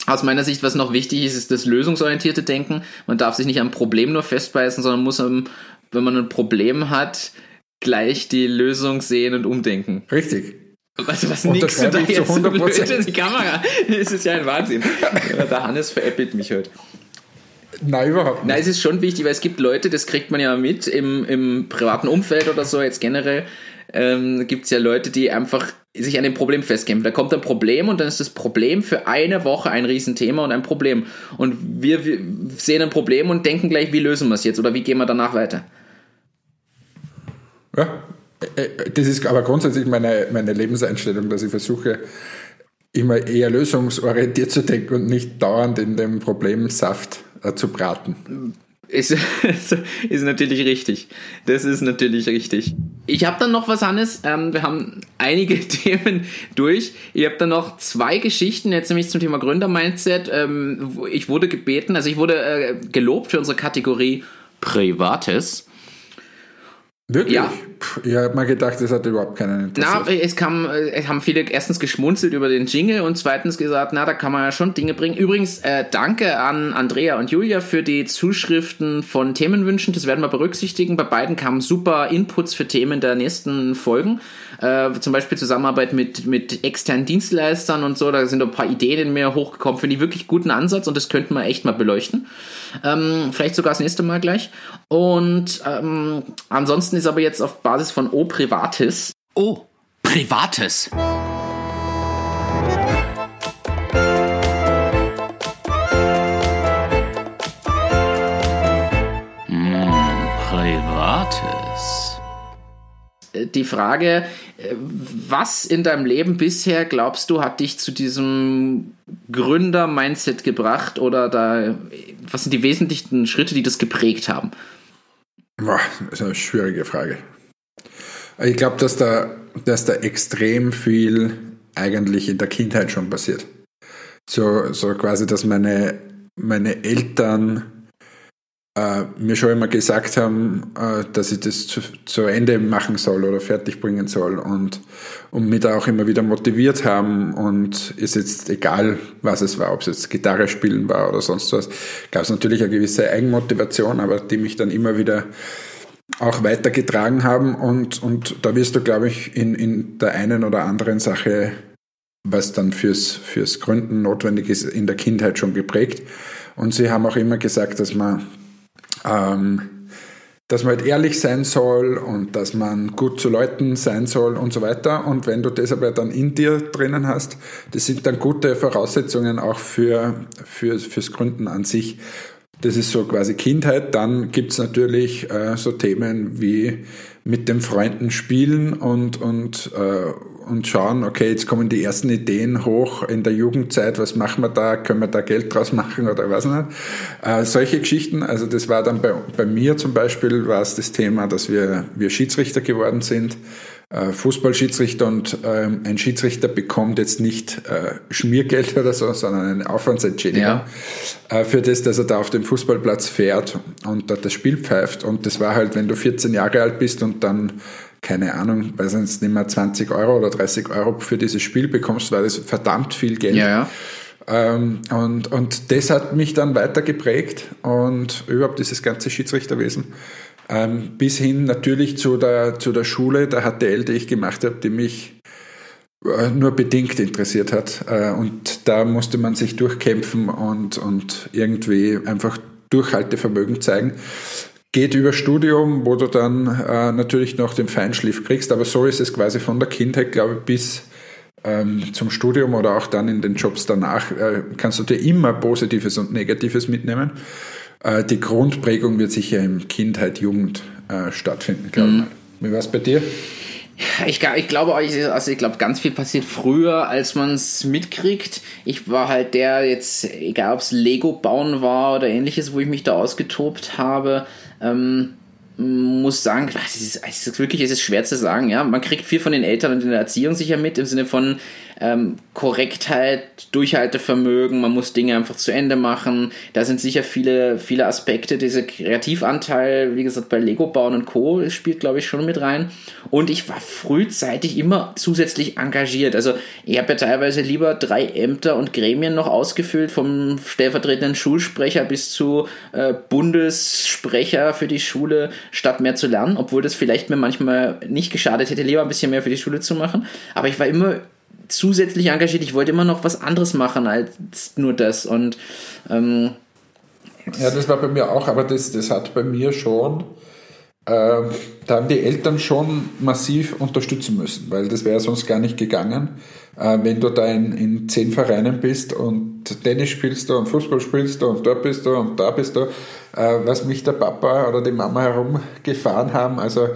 Aus meiner Sicht, was noch wichtig ist, ist das lösungsorientierte Denken. Man darf sich nicht am Problem nur festbeißen, sondern muss, wenn man ein Problem hat, gleich die Lösung sehen und umdenken. Richtig. Was, was nix du da jetzt so blöd in die Kamera? [LAUGHS] Das ist ja ein Wahnsinn. Der Hannes veräppelt mich heute. Nein, überhaupt nicht. Nein, es ist schon wichtig, weil es gibt Leute, das kriegt man ja mit im, im privaten Umfeld oder so, jetzt generell, ähm, gibt es ja Leute, die einfach sich an dem Problem festkämpfen. Da kommt ein Problem und dann ist das Problem für eine Woche ein Riesenthema und ein Problem. Und wir, wir sehen ein Problem und denken gleich, wie lösen wir es jetzt oder wie gehen wir danach weiter? Ja, äh, äh, das ist aber grundsätzlich meine, meine Lebenseinstellung, dass ich versuche, immer eher lösungsorientiert zu denken und nicht dauernd in dem Problemsaft äh, zu braten. [LAUGHS] Ist, ist natürlich richtig. Das ist natürlich richtig. Ich habe dann noch was, Hannes. Ähm, wir haben einige [LAUGHS] Themen durch. Ich habe dann noch zwei Geschichten, jetzt nämlich zum Thema Gründer-Mindset. Ähm, ich wurde gebeten, also ich wurde äh, gelobt für unsere Kategorie Privates. Wirklich? Ja. Ich habe mal gedacht, das hat überhaupt keinen interessiert. Na, es, kam, es haben viele erstens geschmunzelt über den Jingle und zweitens gesagt, na, da kann man ja schon Dinge bringen. Übrigens, äh, danke an Andrea und Julia für die Zuschriften von Themenwünschen. Das werden wir berücksichtigen. Bei beiden kamen super Inputs für Themen der nächsten Folgen. Äh, zum Beispiel Zusammenarbeit mit, mit externen Dienstleistern und so. Da sind ein paar Ideen in mir hochgekommen. Finde ich wirklich guten Ansatz und das könnten wir echt mal beleuchten. Ähm, vielleicht sogar das nächste Mal gleich. Und ähm, ansonsten ist aber jetzt auf Basis von O Privatis. Oh, Privates. Die Frage, äh, was in deinem Leben bisher glaubst du, hat dich zu diesem Gründer-Mindset gebracht oder da, was sind die wesentlichen Schritte, die das geprägt haben? Boah, das ist eine schwierige Frage. Ich glaube, dass da, dass da extrem viel eigentlich in der Kindheit schon passiert. So, so quasi, dass meine, meine Eltern mir schon immer gesagt haben, äh, dass ich das zu, zu, Ende machen soll oder fertig bringen soll und, und mich da auch immer wieder motiviert haben und ist jetzt egal, was es war, ob es jetzt Gitarre spielen war oder sonst was, gab es natürlich eine gewisse Eigenmotivation, aber die mich dann immer wieder auch weitergetragen haben und, und da wirst du, glaube ich, in, in der einen oder anderen Sache, was dann fürs, fürs Gründen notwendig ist, in der Kindheit schon geprägt. Und sie haben auch immer gesagt, dass man ähm, dass man halt ehrlich sein soll und dass man gut zu Leuten sein soll und so weiter. Und wenn du das aber dann in dir drinnen hast, das sind dann gute Voraussetzungen auch für, für, fürs Gründen an sich. Das ist so quasi Kindheit. Dann gibt's natürlich äh, so Themen wie mit den Freunden spielen und, und, äh, und schauen, okay, jetzt kommen die ersten Ideen hoch in der Jugendzeit, was machen wir da, können wir da Geld draus machen oder was nicht. Äh, solche Geschichten, also das war dann bei, bei mir zum Beispiel, war es das Thema, dass wir, wir Schiedsrichter geworden sind äh, Fußballschiedsrichter und ähm, ein Schiedsrichter bekommt jetzt nicht äh, Schmiergeld [LAUGHS] oder so, sondern eine Aufwandsentschädigung ja. äh, für das, dass er da auf dem Fußballplatz fährt und dort das Spiel pfeift. Und das war halt, wenn du 14 Jahre alt bist und dann keine Ahnung, weiß nicht mehr 20 Euro oder 30 Euro für dieses Spiel bekommst, war das verdammt viel Geld. Ja, ja. Ähm, und, und das hat mich dann weiter geprägt und überhaupt dieses ganze Schiedsrichterwesen. Ähm, bis hin natürlich zu der, zu der Schule, der HTL, die ich gemacht habe, die mich äh, nur bedingt interessiert hat. Äh, und da musste man sich durchkämpfen und, und irgendwie einfach Durchhaltevermögen zeigen. Geht über Studium, wo du dann äh, natürlich noch den Feinschliff kriegst, aber so ist es quasi von der Kindheit, glaube ich, bis ähm, zum Studium oder auch dann in den Jobs danach, äh, kannst du dir immer Positives und Negatives mitnehmen. Äh, die Grundprägung wird sicher im Kindheit, Jugend äh, stattfinden, glaube mhm. ich. Wie war es bei dir? Ich, ich glaube, also ich glaube, ganz viel passiert früher, als man es mitkriegt. Ich war halt der jetzt, egal ob es Lego bauen war oder ähnliches, wo ich mich da ausgetobt habe. Ähm, muss sagen, es ist, ist wirklich, es ist schwer zu sagen. Ja, man kriegt viel von den Eltern und in der Erziehung sicher mit im Sinne von ähm, Korrektheit, Durchhaltevermögen, man muss Dinge einfach zu Ende machen. Da sind sicher viele, viele Aspekte. Dieser Kreativanteil, wie gesagt, bei Lego bauen und Co. spielt, glaube ich, schon mit rein. Und ich war frühzeitig immer zusätzlich engagiert. Also ich habe ja teilweise lieber drei Ämter und Gremien noch ausgefüllt, vom stellvertretenden Schulsprecher bis zu äh, Bundessprecher für die Schule, statt mehr zu lernen, obwohl das vielleicht mir manchmal nicht geschadet hätte, lieber ein bisschen mehr für die Schule zu machen. Aber ich war immer zusätzlich engagiert. Ich wollte immer noch was anderes machen als nur das. Und ähm, ja, das war bei mir auch, aber das, das hat bei mir schon, äh, da haben die Eltern schon massiv unterstützen müssen, weil das wäre sonst gar nicht gegangen. Äh, wenn du da in, in zehn Vereinen bist und Tennis spielst du und Fußball spielst du und dort bist du und da bist du, äh, was mich der Papa oder die Mama herumgefahren haben, also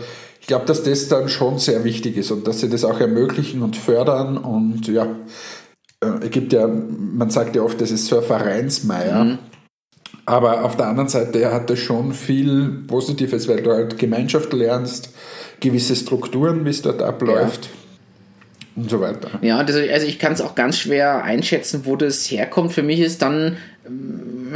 ich glaube, dass das dann schon sehr wichtig ist und dass sie das auch ermöglichen und fördern und ja, äh, es gibt ja, man sagt ja oft, das ist so ein Vereinsmeier. Mhm. Aber auf der anderen Seite hat das schon viel Positives, weil du halt Gemeinschaft lernst, gewisse Strukturen, wie es dort abläuft. Ja und so weiter. Ja, das, also ich kann es auch ganz schwer einschätzen, wo das herkommt. Für mich ist dann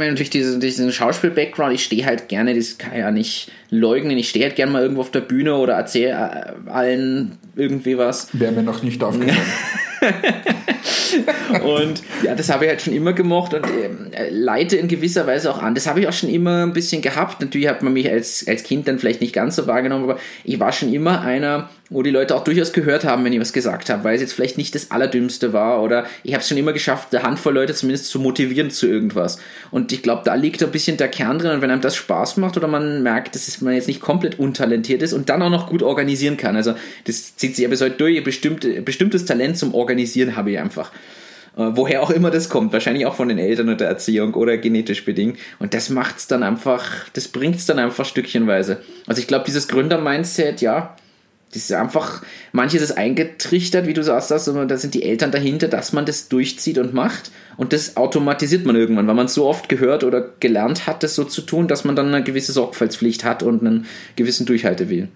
ähm, natürlich diesen, diesen Schauspiel-Background, ich stehe halt gerne, das kann ich ja nicht leugnen, ich stehe halt gerne mal irgendwo auf der Bühne oder erzähle äh, allen irgendwie was. Wäre mir noch nicht aufgefallen. [LAUGHS] und ja, das habe ich halt schon immer gemocht und äh, leite in gewisser Weise auch an. Das habe ich auch schon immer ein bisschen gehabt. Natürlich hat man mich als, als Kind dann vielleicht nicht ganz so wahrgenommen, aber ich war schon immer einer, wo die Leute auch durchaus gehört haben, wenn ich was gesagt habe, weil es jetzt vielleicht nicht das Allerdümmste war oder ich habe es schon immer geschafft, eine Handvoll Leute zumindest zu motivieren zu irgendwas. Und ich glaube, da liegt ein bisschen der Kern drin und wenn einem das Spaß macht oder man merkt, dass man jetzt nicht komplett untalentiert ist und dann auch noch gut organisieren kann. Also das zieht sich ja bis heute durch. Bestimmt, bestimmtes Talent zum Organisieren habe ich einfach. Äh, woher auch immer das kommt, wahrscheinlich auch von den Eltern und der Erziehung oder genetisch bedingt. Und das macht es dann einfach, das bringt es dann einfach stückchenweise. Also ich glaube, dieses Gründer-Mindset, ja, Das ist einfach, manches ist eingetrichtert, wie du sagst, das, da sind die Eltern dahinter, dass man das durchzieht und macht. Und das automatisiert man irgendwann, weil man es so oft gehört oder gelernt hat, das so zu tun, dass man dann eine gewisse Sorgfaltspflicht hat und einen gewissen Durchhaltewillen.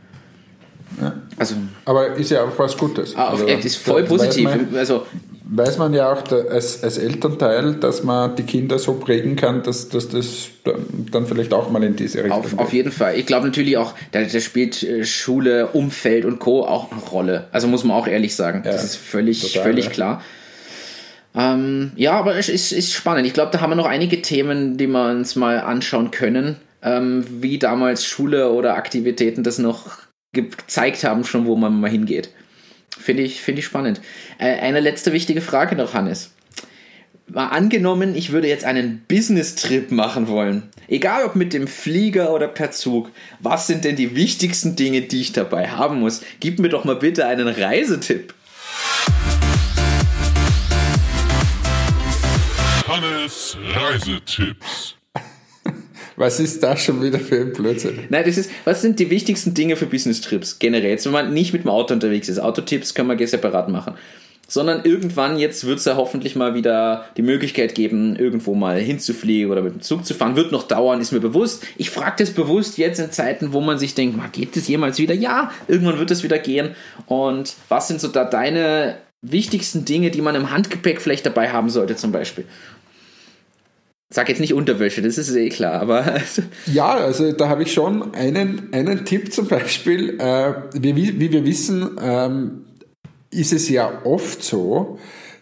Ja. Also, Aber ist ja auch was Gutes. ah, Also, ist voll positiv. Also, weiß man ja auch als, als Elternteil, dass man die Kinder so prägen kann, dass, dass das dann, vielleicht auch mal in diese Richtung Auf, auf jeden Fall. Ich glaube natürlich auch, da, da spielt äh, Schule, Umfeld und Co. auch eine Rolle. Also muss man auch ehrlich sagen. das Ja, ist völlig, total, völlig ja. klar. Ähm, ja, aber es ist, ist spannend. Ich glaube, da haben wir noch einige Themen, die wir uns mal anschauen können, ähm, wie damals Schule oder Aktivitäten das noch ge- gezeigt haben, schon wo man mal hingeht. Finde ich, finde ich spannend. Äh, eine letzte wichtige Frage noch, Hannes. Mal angenommen, ich würde jetzt einen Business-Trip machen wollen. Egal ob mit dem Flieger oder per Zug. Was sind denn die wichtigsten Dinge, die ich dabei haben muss? Gib mir doch mal bitte einen Reisetipp. Hannes Reisetipps. Was ist das schon wieder für ein Blödsinn? Nein, das ist, was sind die wichtigsten Dinge für Business-Trips generell? Jetzt, wenn man nicht mit dem Auto unterwegs ist. Autotipps können wir separat machen. Sondern irgendwann, jetzt wird es ja hoffentlich mal wieder die Möglichkeit geben, irgendwo mal hinzufliegen oder mit dem Zug zu fahren. Wird noch dauern, ist mir bewusst. Ich frage das bewusst jetzt in Zeiten, wo man sich denkt, "Ma, geht das jemals wieder? Ja, irgendwann wird es wieder gehen. Und was sind so da deine wichtigsten Dinge, die man im Handgepäck vielleicht dabei haben sollte, zum Beispiel? Sag jetzt nicht Unterwäsche, das ist eh klar, aber [LAUGHS] Ja, also da habe ich schon einen, einen Tipp zum Beispiel. Äh, wie, wie wir wissen, ähm, ist es ja oft so,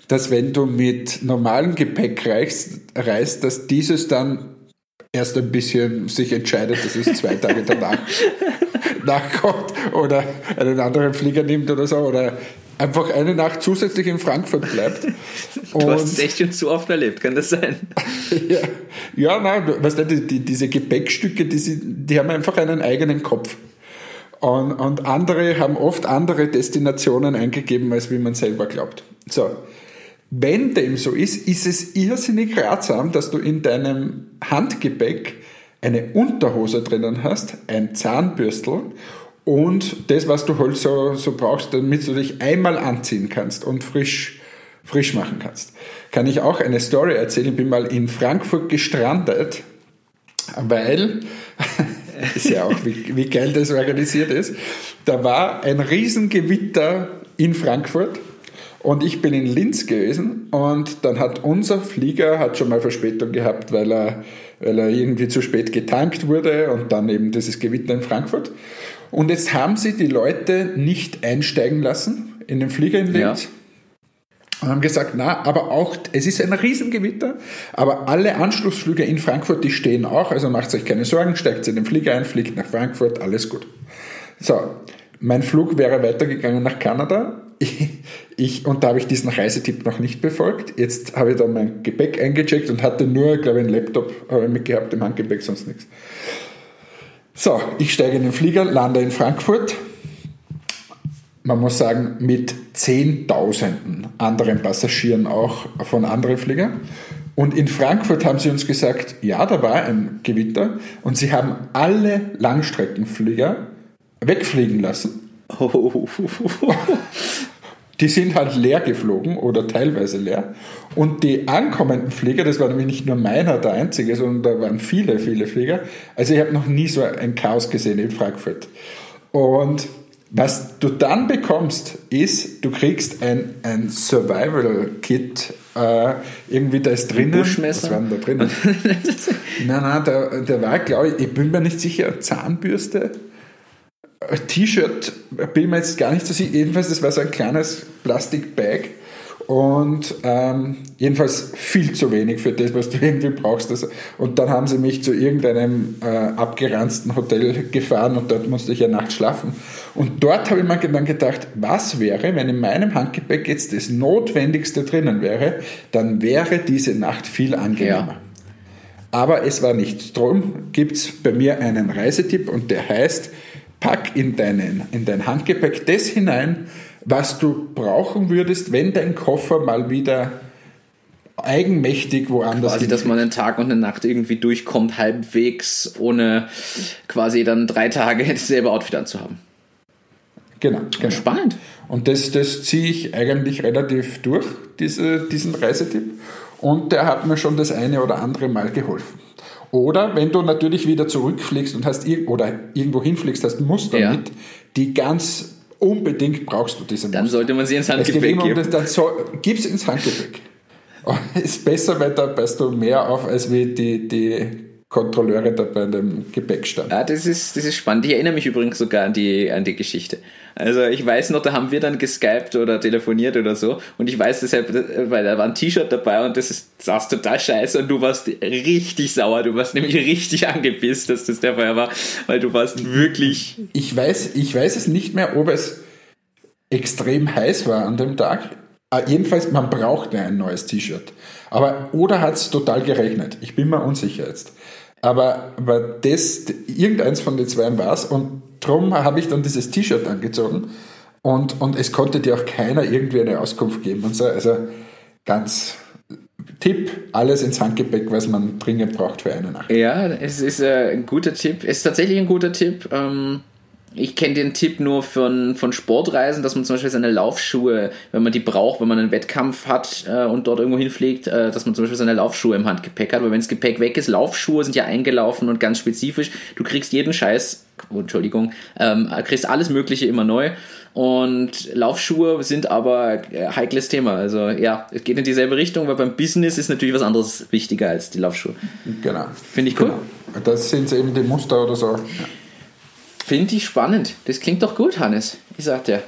dass wenn du mit normalem Gepäck reist, reist, dass dieses dann erst ein bisschen sich entscheidet, dass es zwei Tage danach [LAUGHS] nachkommt oder einen anderen Flieger nimmt oder so oder einfach eine Nacht zusätzlich in Frankfurt bleibt. [LAUGHS] du hast es echt schon zu oft erlebt, kann das sein? [LAUGHS] Ja, ja nein, weißt du, die, die, diese Gepäckstücke, die, sie- die haben einfach einen eigenen Kopf. Und, und andere haben oft andere Destinationen eingegeben, als wie man selber glaubt. So. Wenn dem so ist, ist es irrsinnig ratsam, dass du in deinem Handgepäck eine Unterhose drinnen hast, ein Zahnbürstel und das, was du halt so, so brauchst, damit du dich einmal anziehen kannst und frisch, frisch machen kannst. Kann ich auch eine Story erzählen? Ich bin mal in Frankfurt gestrandet, weil, [LAUGHS] ist ja auch, wie, wie geil das organisiert ist, da war ein Riesengewitter in Frankfurt und ich bin in Linz gewesen und dann hat unser Flieger hat schon mal Verspätung gehabt, weil er, weil er irgendwie zu spät getankt wurde und dann eben dieses Gewitter in Frankfurt. Und jetzt haben sie die Leute nicht einsteigen lassen in den Flieger in Linz. Ja. Und haben gesagt, na, aber auch, es ist ein Riesengewitter, aber alle Anschlussflüge in Frankfurt, die stehen auch, also macht euch keine Sorgen, steigt in den Flieger ein, fliegt nach Frankfurt, alles gut. So, mein Flug wäre weitergegangen nach Kanada. Ich, ich, und da habe ich diesen Reisetipp noch nicht befolgt. Jetzt habe ich dann mein Gepäck eingecheckt und hatte nur, glaube ich, einen Laptop habe ich mitgehabt im Handgepäck, sonst nichts. So, ich steige in den Flieger, lande in Frankfurt. Man muss sagen, mit Zehntausenden anderen Passagieren auch von anderen Fliegern. Und in Frankfurt haben sie uns gesagt, ja, da war ein Gewitter und sie haben alle Langstreckenflieger wegfliegen lassen. [LAUGHS] Die sind halt leer geflogen oder teilweise leer. Und die ankommenden Flieger, das war nämlich nicht nur meiner der einzige, sondern da waren viele, viele Flieger. Also ich habe noch nie so ein Chaos gesehen in Frankfurt. Und was du dann bekommst, ist, du kriegst ein, ein Survival-Kit. Äh, irgendwie da ist drinnen. Buschmesser? Was war denn da drinnen? [LAUGHS] nein, nein, da, da war, glaube ich, ich bin mir nicht sicher, Zahnbürste. T-Shirt bin ich mir jetzt gar nicht so sicher. Jedenfalls, das war so ein kleines Plastikbag. Und ähm, jedenfalls viel zu wenig für das, was du irgendwie brauchst. Und dann haben sie mich zu irgendeinem äh, abgeranzten Hotel gefahren und dort musste ich ja nachts schlafen. Und dort habe ich mir dann gedacht, was wäre, wenn in meinem Handgepäck jetzt das Notwendigste drinnen wäre, dann wäre diese Nacht viel angenehmer. Ja. Aber es war nicht. Drum gibt es bei mir einen Reisetipp und der heißt, pack in, deinen, in dein Handgepäck das hinein, was du brauchen würdest, wenn dein Koffer mal wieder eigenmächtig woanders Quasi, dass man einen Tag und eine Nacht irgendwie durchkommt, halbwegs, ohne quasi dann drei Tage [LAUGHS] dasselbe Outfit anzuhaben. Genau, genau. Spannend. Und das, das ziehe ich eigentlich relativ durch, diese, diesen Reisetipp. Und der hat mir schon das eine oder andere Mal geholfen. Oder wenn du natürlich wieder zurückfliegst und hast ir oder irgendwo hinfliegst, hast Muster Ja. mit, die ganz unbedingt brauchst du diese Dann Muster. sollte man sie ins Handgepäck um geben. das, dann so, gib's ins Handgepäck. [LAUGHS] Oh, Ist besser, weil da passt du mehr auf, als wie die, die Kontrolleure da bei dem Gepäckstand. Ja, das ist, das ist spannend. Ich erinnere mich übrigens sogar an die, an die Geschichte. Also ich weiß noch, da haben wir dann geskypt oder telefoniert oder so und ich weiß deshalb, weil da war ein T-Shirt dabei und das ist, saß total scheiße und du warst richtig sauer. Du warst nämlich richtig [LAUGHS] angepisst, dass das der Fall war, weil du warst wirklich... Ich weiß, ich weiß es nicht mehr, ob es extrem heiß war an dem Tag. Ah, jedenfalls, man brauchte ein neues T-Shirt. Aber, oder hat es total geregnet? Ich bin mir unsicher jetzt. Aber, aber das, irgendeins von den zwei war es und darum habe ich dann dieses T-Shirt angezogen und, und es konnte dir auch keiner irgendwie eine Auskunft geben und so. Also ganz Tipp, alles ins Handgepäck, was man dringend braucht für eine Nacht. Ja, es ist äh, ein guter Tipp. Es ist tatsächlich ein guter Tipp. Ähm, ich kenne den Tipp nur von, von Sportreisen, dass man zum Beispiel seine Laufschuhe, wenn man die braucht, wenn man einen Wettkampf hat äh, und dort irgendwo hinfliegt, äh, dass man zum Beispiel seine Laufschuhe im Handgepäck hat. Weil wenn das Gepäck weg ist, Laufschuhe sind ja eingelaufen und ganz spezifisch. Du kriegst jeden Scheiß, oh, Entschuldigung, ähm, kriegst alles Mögliche immer neu. Und Laufschuhe sind aber äh, heikles Thema. Also ja, es geht in dieselbe Richtung, weil beim Business ist natürlich was anderes wichtiger als die Laufschuhe. Genau. Finde ich cool. Genau. Das sind eben die Muster oder so. Ja. Finde ich spannend. Das klingt doch gut, Hannes. Ich sag dir.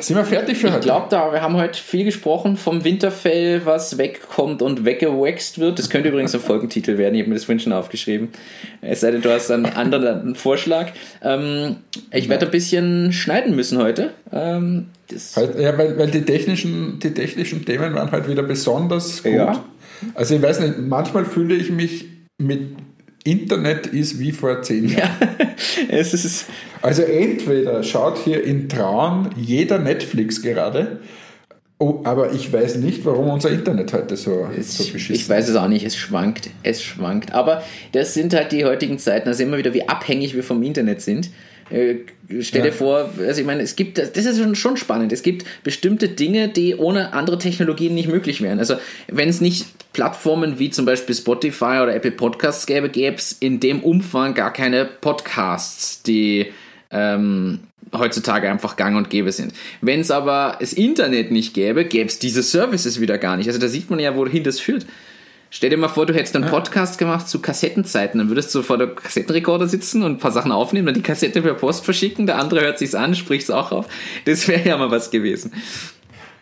Sind wir fertig für Ich heute? glaube, da wir haben heute viel gesprochen vom Winterfell, was wegkommt und weggewaxt wird. Das könnte übrigens ein [LAUGHS] Folgentitel werden. Ich habe mir das schon aufgeschrieben. Es sei denn, du hast einen anderen Vorschlag. Ähm, ich werde ein bisschen schneiden müssen heute. Ähm, Halt, ja, weil, weil die, technischen, die technischen Themen waren halt wieder besonders gut. Ja. Also ich weiß nicht, manchmal fühle ich mich mit Internet ist wie vor zehn Jahren. [LAUGHS] es ist, Also entweder schaut hier in Traun jeder Netflix gerade, oh, aber ich weiß nicht, warum unser Internet heute so, so ich, beschissen ich weiß es auch nicht, es schwankt, es schwankt. Aber das sind halt die heutigen Zeiten, sehen wir wieder, wie abhängig wir vom Internet sind. Äh, stell dir Ja. vor, also ich meine, es gibt, das ist schon, schon spannend, es gibt bestimmte Dinge, die ohne andere Technologien nicht möglich wären. Also wenn es nicht Plattformen wie zum Beispiel Spotify oder Apple Podcasts gäbe, gäbe es in dem Umfang gar keine Podcasts, die ähm, heutzutage einfach gang und gäbe sind. Wenn es aber das Internet nicht gäbe, gäbe es diese Services wieder gar nicht. Also da sieht man ja, wohin das führt. Stell dir mal vor, du hättest einen Podcast gemacht zu Kassettenzeiten, dann würdest du vor der Kassettenrekorder sitzen und ein paar Sachen aufnehmen, dann die Kassette per Post verschicken, der andere hört sich's an, spricht's auch auf. Das wäre ja mal was gewesen.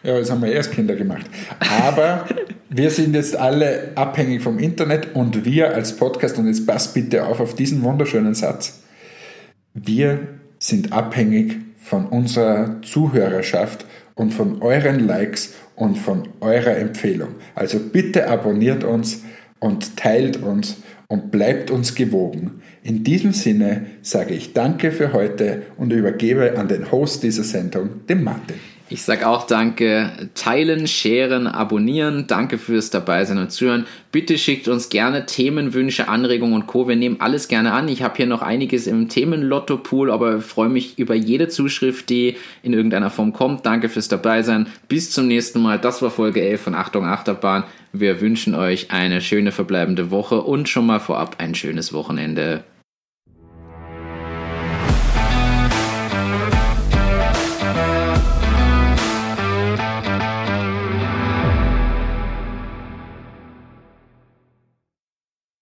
Ja, das haben wir erst Kinder gemacht. Aber wir sind jetzt alle abhängig vom Internet und wir als Podcast, und jetzt passt bitte auf auf diesen wunderschönen Satz, wir sind abhängig von unserer Zuhörerschaft und von euren Likes und von eurer Empfehlung. Also bitte abonniert uns und teilt uns und bleibt uns gewogen. In diesem Sinne sage ich Danke für heute und übergebe an den Host dieser Sendung, den Martin. Ich sag auch danke. Teilen, sharen, abonnieren. Danke fürs Dabeisein und Zuhören. Bitte schickt uns gerne Themenwünsche, Anregungen und Co. Wir nehmen alles gerne an. Ich habe hier noch einiges im Themenlotto-Pool, aber freue mich über jede Zuschrift, die in irgendeiner Form kommt. Danke fürs Dabeisein. Bis zum nächsten Mal. Das war Folge 11 von Achtung Achterbahn. Wir wünschen euch eine schöne verbleibende Woche und schon mal vorab ein schönes Wochenende.